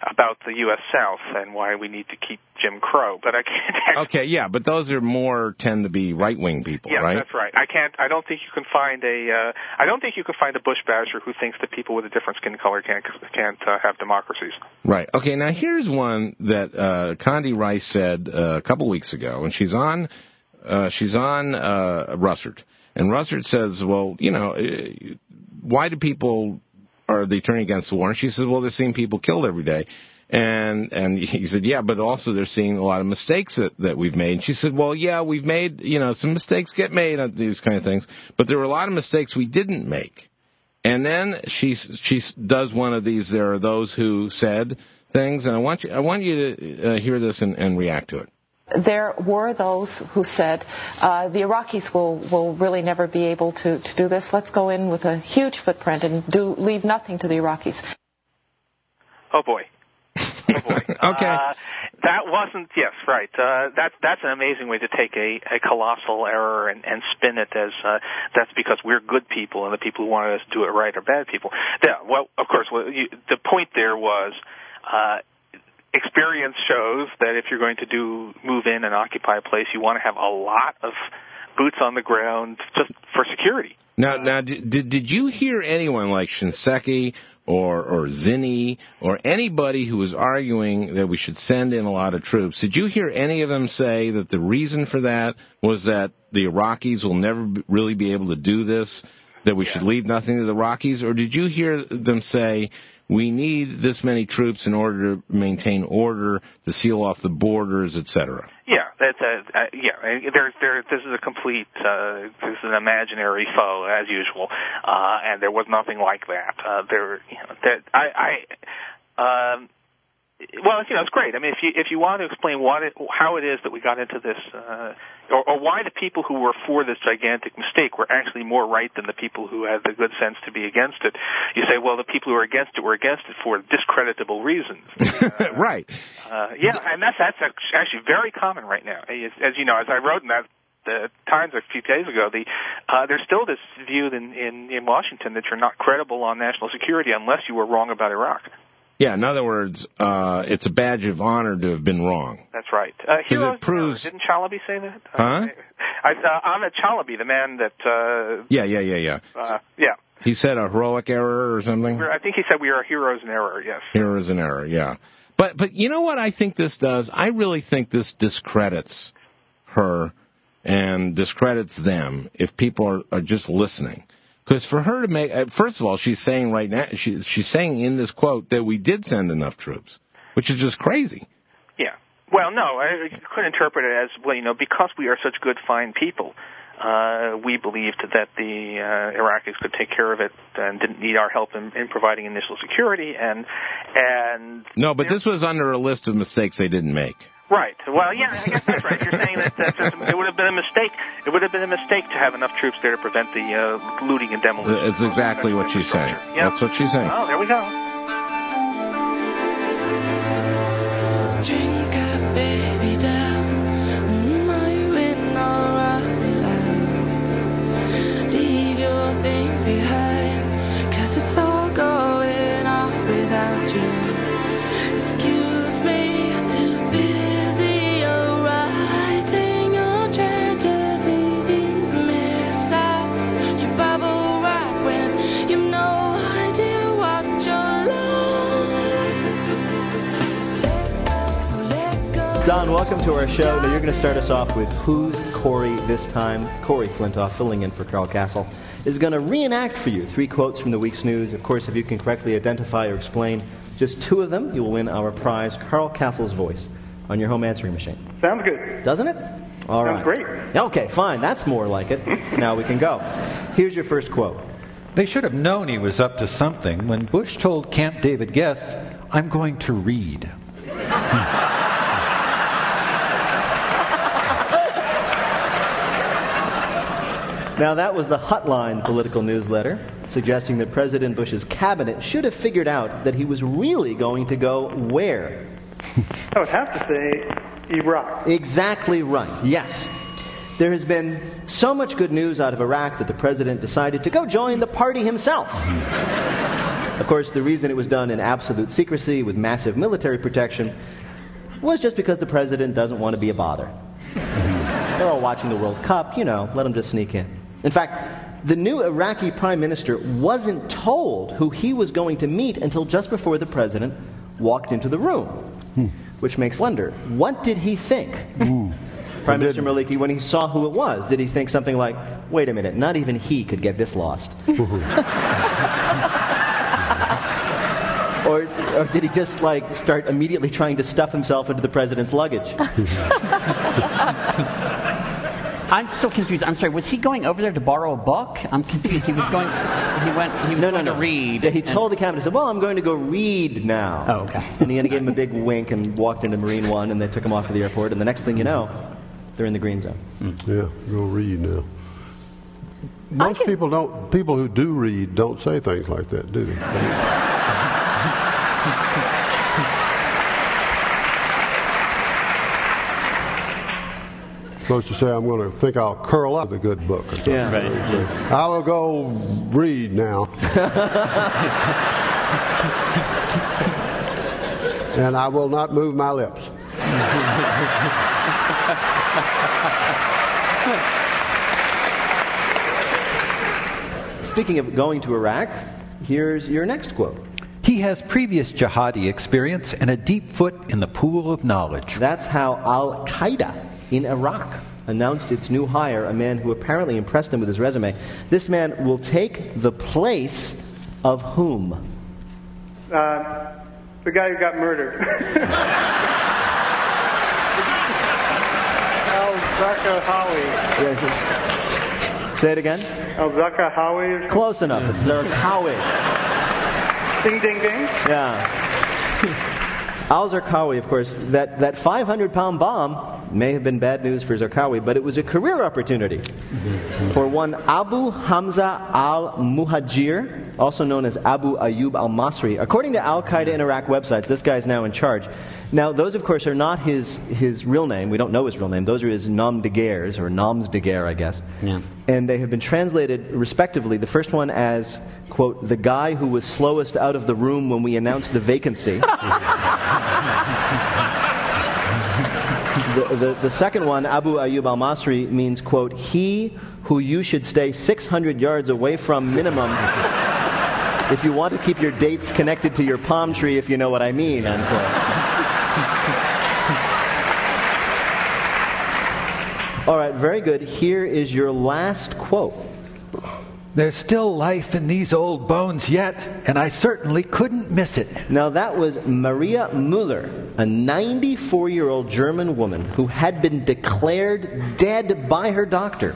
[SPEAKER 7] about the U.S. South and why we need to keep Jim Crow. But I can't. Actually,
[SPEAKER 2] Okay, yeah, but those are more tend to be right wing people,
[SPEAKER 7] yeah,
[SPEAKER 2] right?
[SPEAKER 7] that's right. I can't. I don't think you can find a. Uh, I don't think you can find a Bush basher who thinks that people with a different skin color can't can't uh, have democracies.
[SPEAKER 2] Right. Okay. Now here's one that uh, Condi Rice said uh, a couple weeks ago, and she's on uh, she's on uh, Russert, and Russert says, "Well, you know, uh, why do people are they turning against the war?" And she says, "Well, they're seeing people killed every day." And and he said, yeah, but also they're seeing a lot of mistakes that, that we've made. And she said, well, yeah, we've made, you know, some mistakes get made on these kind of things, but there were a lot of mistakes we didn't make. And then she she does one of these. There are those who said things, and I want you I want you to uh, hear this and, and react to it.
[SPEAKER 9] There were those who said uh, the Iraqis will, will really never be able to, to do this. Let's go in with a huge footprint and do leave nothing to the Iraqis.
[SPEAKER 7] Oh boy. Oh boy.
[SPEAKER 2] okay.
[SPEAKER 7] Uh, that wasn't yes, right. Uh, that that's an amazing way to take a, a colossal error and, and spin it as uh, that's because we're good people and the people who wanted us to do it right are bad people. Yeah, well, of course, well, you, the point there was. Uh, experience shows that if you're going to do move in and occupy a place, you want to have a lot of boots on the ground just for security.
[SPEAKER 2] Now, now, did did you hear anyone like Shinseki or or Zinni or anybody who was arguing that we should send in a lot of troops? Did you hear any of them say that the reason for that was that the Iraqis will never really be able to do this? That we should leave nothing to the Iraqis, or did you hear them say? We need this many troops in order to maintain order, to seal off the borders, etc.
[SPEAKER 7] Yeah, that's a, uh, yeah. There's there. This is a complete. Uh, this is an imaginary foe as usual, uh, and there was nothing like that. Uh, there, you know, that I, I, um, well, you know, it's great. I mean, if you if you want to explain what it, how it is that we got into this, uh, or, or why the people who were for this gigantic mistake were actually more right than the people who had the good sense to be against it, you say, well, the people who were against it were against it for discreditable reasons.
[SPEAKER 2] right.
[SPEAKER 7] Uh, yeah, and that's that's actually very common right now. As, as you know, as I wrote in that the Times a few days ago, the uh, there's still this view in, in in Washington that you're not credible on national security unless you were wrong about Iraq.
[SPEAKER 2] Yeah, in other words, uh, it's a badge of honor to have been wrong.
[SPEAKER 7] That's right. Uh, heroes
[SPEAKER 2] it proves-
[SPEAKER 7] didn't Chalabi say that?
[SPEAKER 2] Huh?
[SPEAKER 7] I, uh, Ahmed Chalabi, the man that, uh,
[SPEAKER 2] Yeah, yeah, yeah, yeah.
[SPEAKER 7] uh, yeah,
[SPEAKER 2] He said a heroic error or something.
[SPEAKER 7] We're, I think he said we are heroes in error. Yes.
[SPEAKER 2] Heroes an error, yeah. But but you know what I think this does? I really think this discredits her and discredits them if people are, are just listening. Because for her to make, uh, first of all, she's saying right now, she, she's saying in this quote that we did send enough troops, which is just crazy.
[SPEAKER 7] Yeah. Well, no, I I could interpret it as well. You know, because we are such good, fine people, uh, we believed that the uh, Iraqis could take care of it and didn't need our help in, in providing initial security. And and
[SPEAKER 2] No, but this was under a list of mistakes they didn't make.
[SPEAKER 7] Right. Well, yeah, I guess that's right. You're saying that that's just, it would have been a mistake. It would have been a mistake to have enough troops there to prevent the uh, looting and demolition.
[SPEAKER 2] It's exactly what she's saying.
[SPEAKER 7] Yeah.
[SPEAKER 2] That's what she's saying.
[SPEAKER 7] Oh, there we go.
[SPEAKER 12] Drink up, baby, down. Mm, are you in alright? Leave your things behind, cause it's all going off without you. Excuse
[SPEAKER 5] Don, welcome to our show. Now you're going to start us off with Who's Corey this time? Corey Flintoff, filling in for Carl Kasell, is going to reenact for you three quotes from the week's news. Of course, if you can correctly identify or explain just two of them, you will win our prize, Carl Kasell's voice, on your home answering machine.
[SPEAKER 13] Sounds good.
[SPEAKER 5] Doesn't it? All
[SPEAKER 13] Sounds
[SPEAKER 5] right.
[SPEAKER 13] great.
[SPEAKER 5] Okay, fine. That's more like it. now we can go. Here's your first quote.
[SPEAKER 10] They should have known he was up to something when Bush told Camp David guests, I'm going to read.
[SPEAKER 5] Now, that was the Hotline political newsletter suggesting that President Bush's cabinet should have figured out that he was really going to go where?
[SPEAKER 13] I would have to say Iraq.
[SPEAKER 5] Exactly right, yes. There has been so much good news out of Iraq that the president decided to go join the party himself. Of course, the reason it was done in absolute secrecy with massive military protection was just because the president doesn't want to be a bother. They're all watching the World Cup, you know, let them just sneak in. In fact, the new Iraqi prime minister wasn't told who he was going to meet until just before the president walked into the room, which makes wonder what did he think? Prime Minister Maliki, when he saw who it was, did he think something like, wait a minute, not even he could get this lost? or, or did he just like start immediately trying to stuff himself into the president's luggage?
[SPEAKER 13] I'm still confused. I'm sorry. Was he going over there to borrow a book? I'm confused. He was going. He went. He was
[SPEAKER 5] No, no,
[SPEAKER 13] going
[SPEAKER 5] no.
[SPEAKER 13] to read.
[SPEAKER 5] Yeah, he
[SPEAKER 13] and-
[SPEAKER 5] told the captain, he said, Well, I'm going to go read now.
[SPEAKER 13] Oh, okay.
[SPEAKER 5] And he gave him a big wink and walked into Marine One, and they took him off to the airport. And the next thing you know, they're in the green zone. Hmm.
[SPEAKER 8] Yeah, go read now. Most people don't. People who do read don't say things like that, do they? Supposed to say, I'm going to think I'll curl up with a good book. Or something.
[SPEAKER 5] Yeah. Right.
[SPEAKER 8] I will go read now. and I will not move my lips.
[SPEAKER 5] Speaking of going to Iraq, here's your next quote.
[SPEAKER 10] He has previous jihadi experience and a deep foot in the pool of knowledge.
[SPEAKER 5] That's how Al Qaeda in Iraq announced its new hire, a man who apparently impressed them with his resume. This man will take the place of whom?
[SPEAKER 14] Uh, the guy who got murdered. Al Zaka Howie.
[SPEAKER 5] Yes, Say it again.
[SPEAKER 14] Al Zaka Howie.
[SPEAKER 5] Close enough. It's Zarqawi.
[SPEAKER 14] Ding, ding, ding.
[SPEAKER 5] Yeah. Al Zarqawi, of course, that, that 500 pound bomb may have been bad news for Zarqawi, but it was a career opportunity mm-hmm. for one Abu Hamza al Muhajir, also known as Abu Ayyub al Masri. According to Al Qaeda in Iraq websites, this guy is now in charge. Now, those, of course, are not his, his real name. We don't know his real name. Those are his nom de guerres, or noms de guerre, I guess.
[SPEAKER 13] Yeah.
[SPEAKER 5] And they have been translated respectively. The first one as, quote, the guy who was slowest out of the room when we announced the vacancy. the, the, the second one, Abu Ayyub al Masri, means, quote, he who you should stay 600 yards away from minimum if you want to keep your dates connected to your palm tree, if you know what I mean, unquote. All right, very good. Here is your last quote.
[SPEAKER 10] There's still life in these old bones yet, and I certainly couldn't miss it.
[SPEAKER 5] Now, that was Maria Müller, a 94 year old German woman who had been declared dead by her doctor,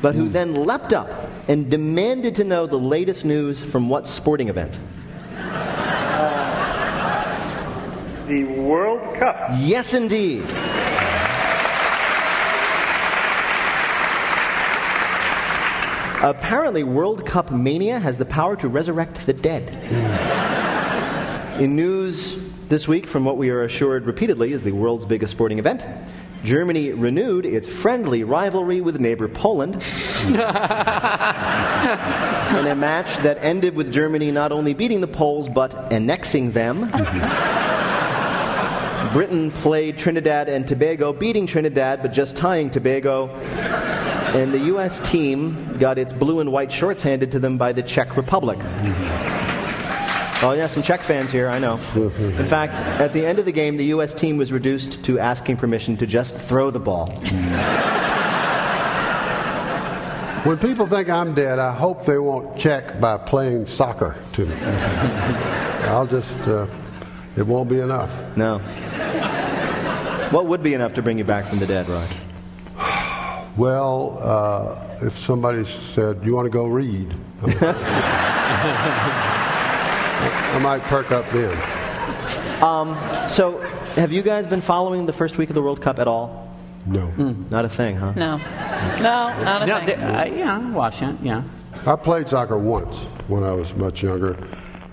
[SPEAKER 5] but who hmm. then leapt up and demanded to know the latest news from what sporting event?
[SPEAKER 14] The World Cup.
[SPEAKER 5] Yes, indeed. Apparently, World Cup mania has the power to resurrect the dead. In news this week, from what we are assured repeatedly is the world's biggest sporting event, Germany renewed its friendly rivalry with neighbor Poland in a match that ended with Germany not only beating the Poles but annexing them. Britain played Trinidad and Tobago, beating Trinidad but just tying Tobago. And the U.S. team got its blue and white shorts handed to them by the Czech Republic. Mm-hmm. Oh, yeah, some Czech fans here, I know. Mm-hmm. In fact, at the end of the game, the U.S. team was reduced to asking permission to just throw the ball. Mm-hmm.
[SPEAKER 8] When people think I'm dead, I hope they won't check by playing soccer to me. I'll just, uh, it won't be enough.
[SPEAKER 5] No. What would be enough to bring you back from the dead, Rod?
[SPEAKER 8] Well, uh, if somebody said, You want to go read? I might perk up then.
[SPEAKER 5] Um, so, have you guys been following the first week of the World Cup at all?
[SPEAKER 8] No.
[SPEAKER 5] Not a thing, huh?
[SPEAKER 13] No. No, not a
[SPEAKER 15] No,
[SPEAKER 13] thing.
[SPEAKER 15] they-
[SPEAKER 13] Uh, yeah, watching it, yeah.
[SPEAKER 8] I played soccer once when I was much younger,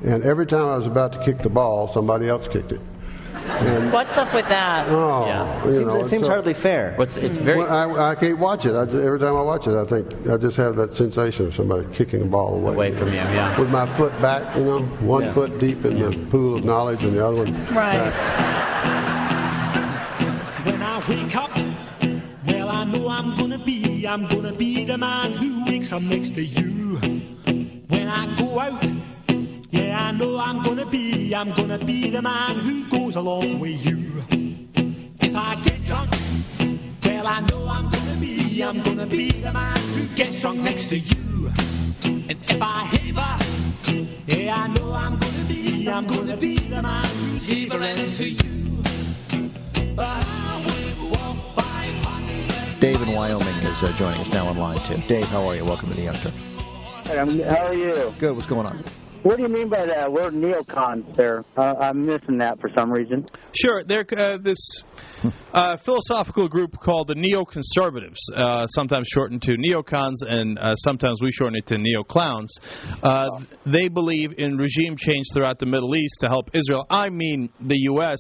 [SPEAKER 8] and every time I was about to kick the ball, somebody else kicked it. And,
[SPEAKER 13] What's up with that?
[SPEAKER 8] Oh,
[SPEAKER 13] yeah.
[SPEAKER 8] you know, so-
[SPEAKER 5] fair.
[SPEAKER 13] It's, it's very.
[SPEAKER 8] Well, I, I can't watch it. I every time I watch it, I think I just have that sensation of somebody kicking a ball away,
[SPEAKER 13] Away from you, yeah.
[SPEAKER 8] With my foot back, you know, one
[SPEAKER 13] Yeah.
[SPEAKER 8] foot deep in the pool of knowledge, and the other one.
[SPEAKER 13] Right.
[SPEAKER 15] When I wake up, well, I know I'm gonna be, I'm gonna be the man who wakes up next to you. When I go out, yeah, I know I'm gonna be, I'm gonna be the man who goes along with you. If I get drunk, well, I know I'm gonna be, I'm gonna be the man who gets drunk next to you. And if I haver, yeah, I know I'm gonna be, I'm gonna be the man who's havering to you. But I will walk 500
[SPEAKER 16] Dave in Wyoming is uh, joining us now online too. Dave, how are you? Welcome to the Young Turks.
[SPEAKER 17] Um, how are you?
[SPEAKER 16] Good. What's going on?
[SPEAKER 17] What do you mean by that word neocons there? Uh, I'm missing that for some reason.
[SPEAKER 18] Sure, they're uh, this uh, philosophical group called the neoconservatives, uh, sometimes shortened to neocons, and uh, sometimes we shorten it to neoclowns. Uh, they believe in regime change throughout the Middle East to help Israel. I mean the U.S.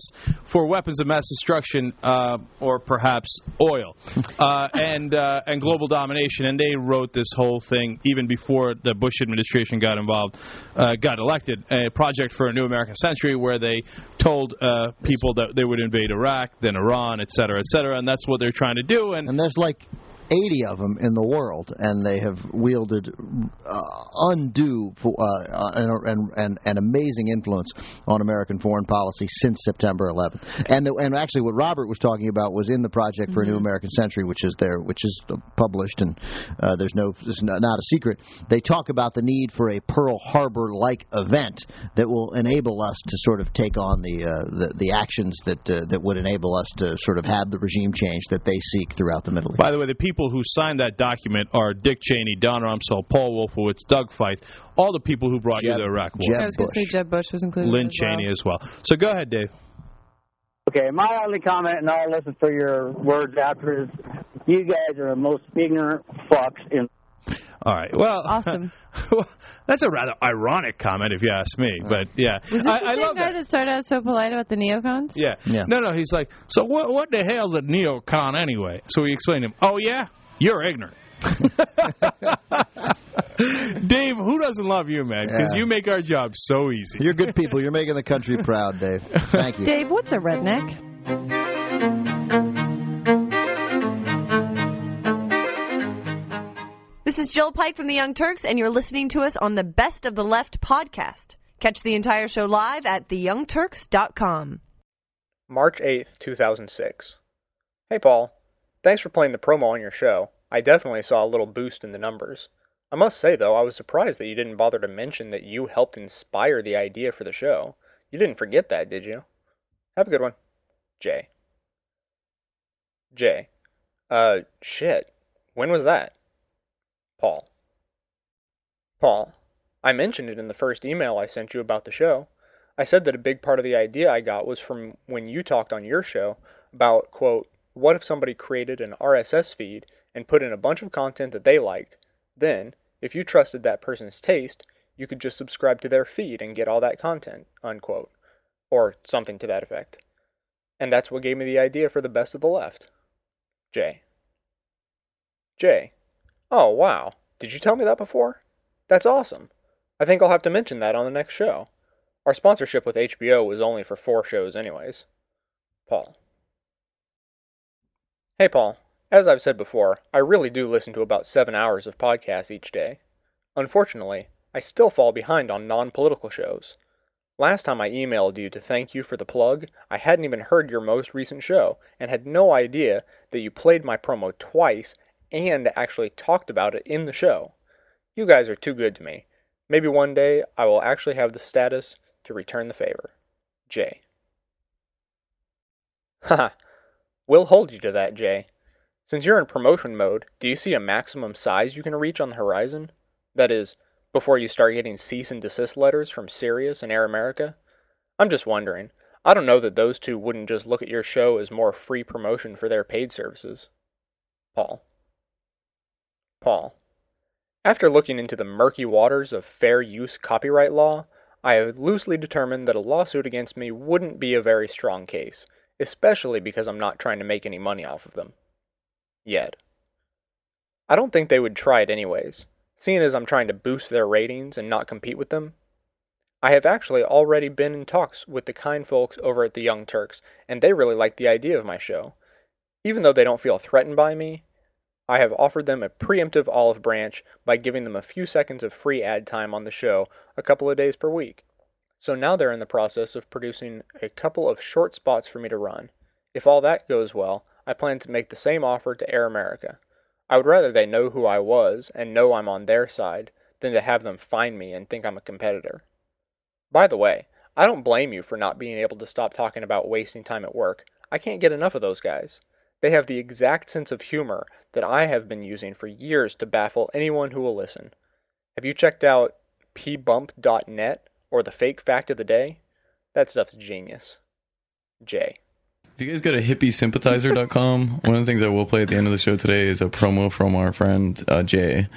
[SPEAKER 18] for weapons of mass destruction, uh, or perhaps oil, uh, and uh, and global domination. And they wrote this whole thing even before the Bush administration got involved, uh, got elected. A project for a new American century, where they told uh, people that they would invade Iraq, then Iran, et cetera, et cetera, and that's what they're trying to do. And,
[SPEAKER 16] And there's like 80 of them in the world, and they have wielded uh, undue fo- uh, and, and, and, and amazing influence on American foreign policy since September 11th. And the, and actually, what Robert was talking about was in the Project for a New American Century, which is there, which is uh, published, and uh, there's no, it's not, not a secret. They talk about the need for a Pearl Harbor-like event that will enable us to sort of take on the uh, the, the actions that uh, that would enable us to sort of have the regime change that they seek throughout the Middle East.
[SPEAKER 18] By the way, the people who signed that document are Dick Cheney, Don Rumsfeld, Paul Wolfowitz, Doug Feith, all the people who brought you
[SPEAKER 16] Jeb-
[SPEAKER 18] the Iraq War.
[SPEAKER 19] I was going to say Jeb Bush was included.
[SPEAKER 18] Lynn
[SPEAKER 19] as well.
[SPEAKER 18] Cheney as well. So go ahead, Dave.
[SPEAKER 17] Okay, my only comment, and I'll listen for your words after, is you guys are the most ignorant fucks in.
[SPEAKER 18] All right. Well,
[SPEAKER 19] Awesome.
[SPEAKER 18] well, that's a rather ironic comment, if you ask me. But yeah,
[SPEAKER 19] Was this
[SPEAKER 18] I,
[SPEAKER 19] the
[SPEAKER 18] I
[SPEAKER 19] same
[SPEAKER 18] love
[SPEAKER 19] guy that. started out so polite about the neocons?
[SPEAKER 18] Yeah. No, no. He's like, so what? What the hell's a neocon anyway? So we explained to him. Oh yeah, you're ignorant. Dave, who doesn't love you, man? Because
[SPEAKER 16] Yeah.
[SPEAKER 18] you make our job so easy.
[SPEAKER 16] You're good people. You're making the country proud, Dave. Thank you.
[SPEAKER 19] Dave, what's a redneck?
[SPEAKER 20] This is Jill Pike from the Young Turks, and you're listening to us on the Best of the Left podcast. Catch the entire show live at theyoungturks.com.
[SPEAKER 1] March 8th, 2006. Hey, Paul. Thanks for playing the promo on your show. I definitely saw a little boost in the numbers. I must say, though, I was surprised that you didn't bother to mention that you helped inspire the idea for the show. You didn't forget that, did you? Have a good one. Jay. Jay. Uh, shit. When was that? Paul. Paul. I mentioned it in the first email I sent you about the show. I said that a big part of the idea I got was from when you talked on your show about, quote, what if somebody created an RSS feed and put in a bunch of content that they liked? Then, if you trusted that person's taste, you could just subscribe to their feed and get all that content, unquote. Or something to that effect. And that's what gave me the idea for the best of the left. Jay. Jay. Oh, wow. Did you tell me that before? That's awesome. I think I'll have to mention that on the next show. Our sponsorship with HBO was only for four shows, anyways. Paul. Hey, Paul. As I've said before, I really do listen to about seven hours of podcasts each day. Unfortunately, I still fall behind on non political shows. Last time I emailed you to thank you for the plug, I hadn't even heard your most recent show and had no idea that you played my promo twice and actually talked about it in the show. You guys are too good to me. Maybe one day I will actually have the status to return the favor. Jay. Haha. we'll hold you to that, Jay. Since you're in promotion mode, do you see a maximum size you can reach on the horizon? That is, before you start getting cease and desist letters from Sirius and Air America? I'm just wondering. I don't know that those two wouldn't just look at your show as more free promotion for their paid services. Paul. Paul. After looking into the murky waters of fair use copyright law, I have loosely determined that a lawsuit against me wouldn't be a very strong case, especially because I'm not trying to make any money off of them. Yet. I don't think they would try it anyways, seeing as I'm trying to boost their ratings and not compete with them. I have actually already been in talks with the kind folks over at the Young Turks, and they really like the idea of my show. Even though they don't feel threatened by me, I have offered them a preemptive olive branch by giving them a few seconds of free ad time on the show a couple of days per week. So now they're in the process of producing a couple of short spots for me to run. If all that goes well, I plan to make the same offer to Air America. I would rather they know who I was and know I'm on their side than to have them find me and think I'm a competitor. By the way, I don't blame you for not being able to stop talking about wasting time at work. I can't get enough of those guys. They have the exact sense of humor that I have been using for years to baffle anyone who will listen. Have you checked out pbump.net or the fake fact of the day? That stuff's genius. Jay.
[SPEAKER 21] If you guys go to hippiesympathizer.com, one of the things I will play at the end of the show today is a promo from our friend uh, Jay.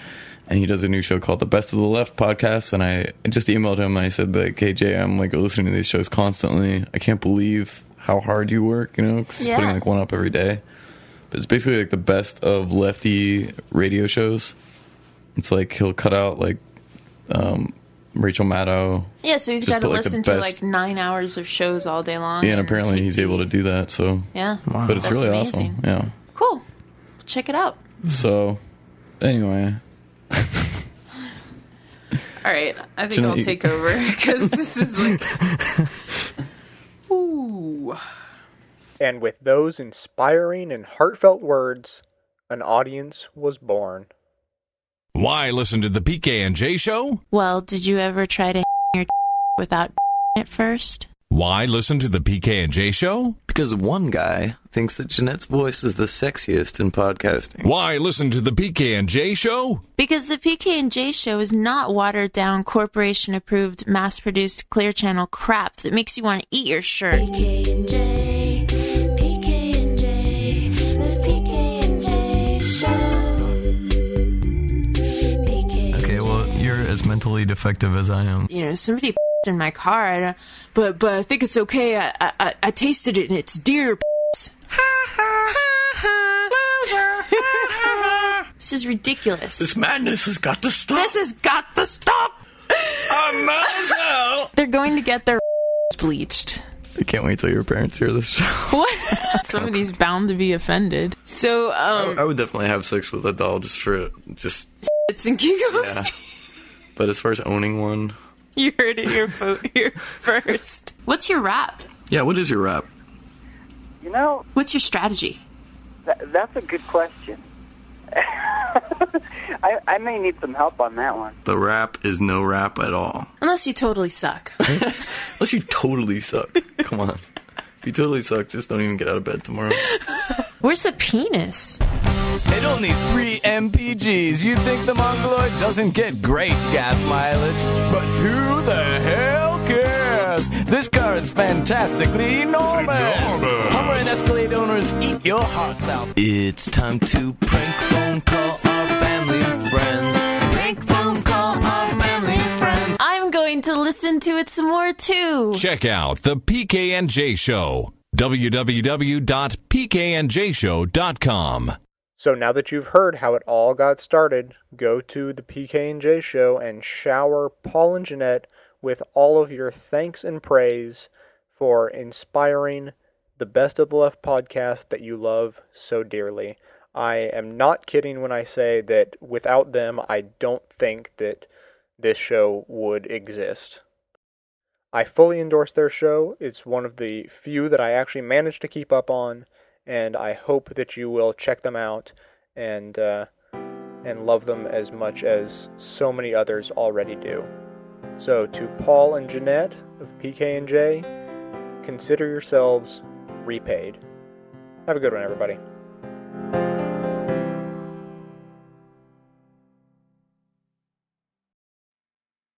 [SPEAKER 21] And he does a new show called the Best of the Left podcast. And I just emailed him. And I said, like, hey, Jay, I'm like listening to these shows constantly. I can't believe how hard you work, you know, 'cause he's
[SPEAKER 22] Yeah.
[SPEAKER 21] putting like one up every day. But it's basically like the best of lefty radio shows. It's like he'll cut out like um, Rachel Maddow.
[SPEAKER 22] Yeah, so he's got to
[SPEAKER 21] like,
[SPEAKER 22] listen to like nine hours of shows all day long.
[SPEAKER 21] Yeah, and apparently he's able to do that. So
[SPEAKER 22] Yeah. Wow.
[SPEAKER 21] but it's
[SPEAKER 22] That's
[SPEAKER 21] really
[SPEAKER 22] amazing.
[SPEAKER 21] awesome. Yeah.
[SPEAKER 22] Cool. Check it out.
[SPEAKER 21] So anyway,
[SPEAKER 22] All right, I think
[SPEAKER 21] Jeanette,
[SPEAKER 22] I'll
[SPEAKER 21] you-
[SPEAKER 22] take over because this is like. Ooh.
[SPEAKER 1] And with those inspiring and heartfelt words, an audience was born.
[SPEAKER 23] Why listen to the PK and J show?
[SPEAKER 22] Well, did you ever try to your without it first?
[SPEAKER 23] Why listen to the PK and J show?
[SPEAKER 24] Because one guy thinks that Jeanette's voice is the sexiest in podcasting.
[SPEAKER 23] Why listen to the PK and J show?
[SPEAKER 22] Because the PK and J show is not watered down, corporation approved, mass produced, clear channel crap that makes you want to eat your shirt.
[SPEAKER 24] Okay, mentally defective as I am.
[SPEAKER 22] You know, somebody in my car, I don't- but but I think it's okay. I I, I- I tasted it and it's deer. This is ridiculous.
[SPEAKER 24] This madness has got to stop.
[SPEAKER 22] This has got to stop.
[SPEAKER 24] I'm mad as hell.
[SPEAKER 22] They're going to get their bleached.
[SPEAKER 24] I can't wait till your parents hear this show.
[SPEAKER 22] What? Somebody's bound to be offended. So, um,
[SPEAKER 24] I would definitely have sex with a doll just for just.
[SPEAKER 22] it's and giggles.
[SPEAKER 24] Yeah. But as far as owning one,
[SPEAKER 22] You heard it here, here first. What's your rap?
[SPEAKER 24] yeah. What is your rap?
[SPEAKER 22] You know, what's your strategy?
[SPEAKER 25] That, that's a good question. I, I may need some help on that one.
[SPEAKER 24] The rap is no rap at all.
[SPEAKER 22] Unless you totally suck.
[SPEAKER 24] Unless you totally suck. Come on. If you totally suck, just don't even get out of bed tomorrow.
[SPEAKER 22] Where's the penis?
[SPEAKER 26] At only 3 MPGs, you think the Mongoloid doesn't get great gas mileage? But who the hell cares? This car is fantastically enormous. Hummer and Escalade owners, eat your hearts out.
[SPEAKER 24] It's time to prank phone call our family and friends.
[SPEAKER 22] Prank phone call our family and friends. I'm going to listen to it some more too.
[SPEAKER 23] Check out the PK and J show. www.pkandjshow.com.
[SPEAKER 1] So now that you've heard how it all got started, go to the PK&J show and shower Paul and Jeanette with all of your thanks and praise for inspiring the Best of the Left podcast that you love so dearly. I am not kidding when I say that without them, I don't think that this show would exist. I fully endorse their show. It's one of the few that I actually managed to keep up on, and I hope that you will check them out and uh, and love them as much as so many others already do. So to Paul and Jeanette of PK&J, consider yourselves repaid. Have a good one, everybody.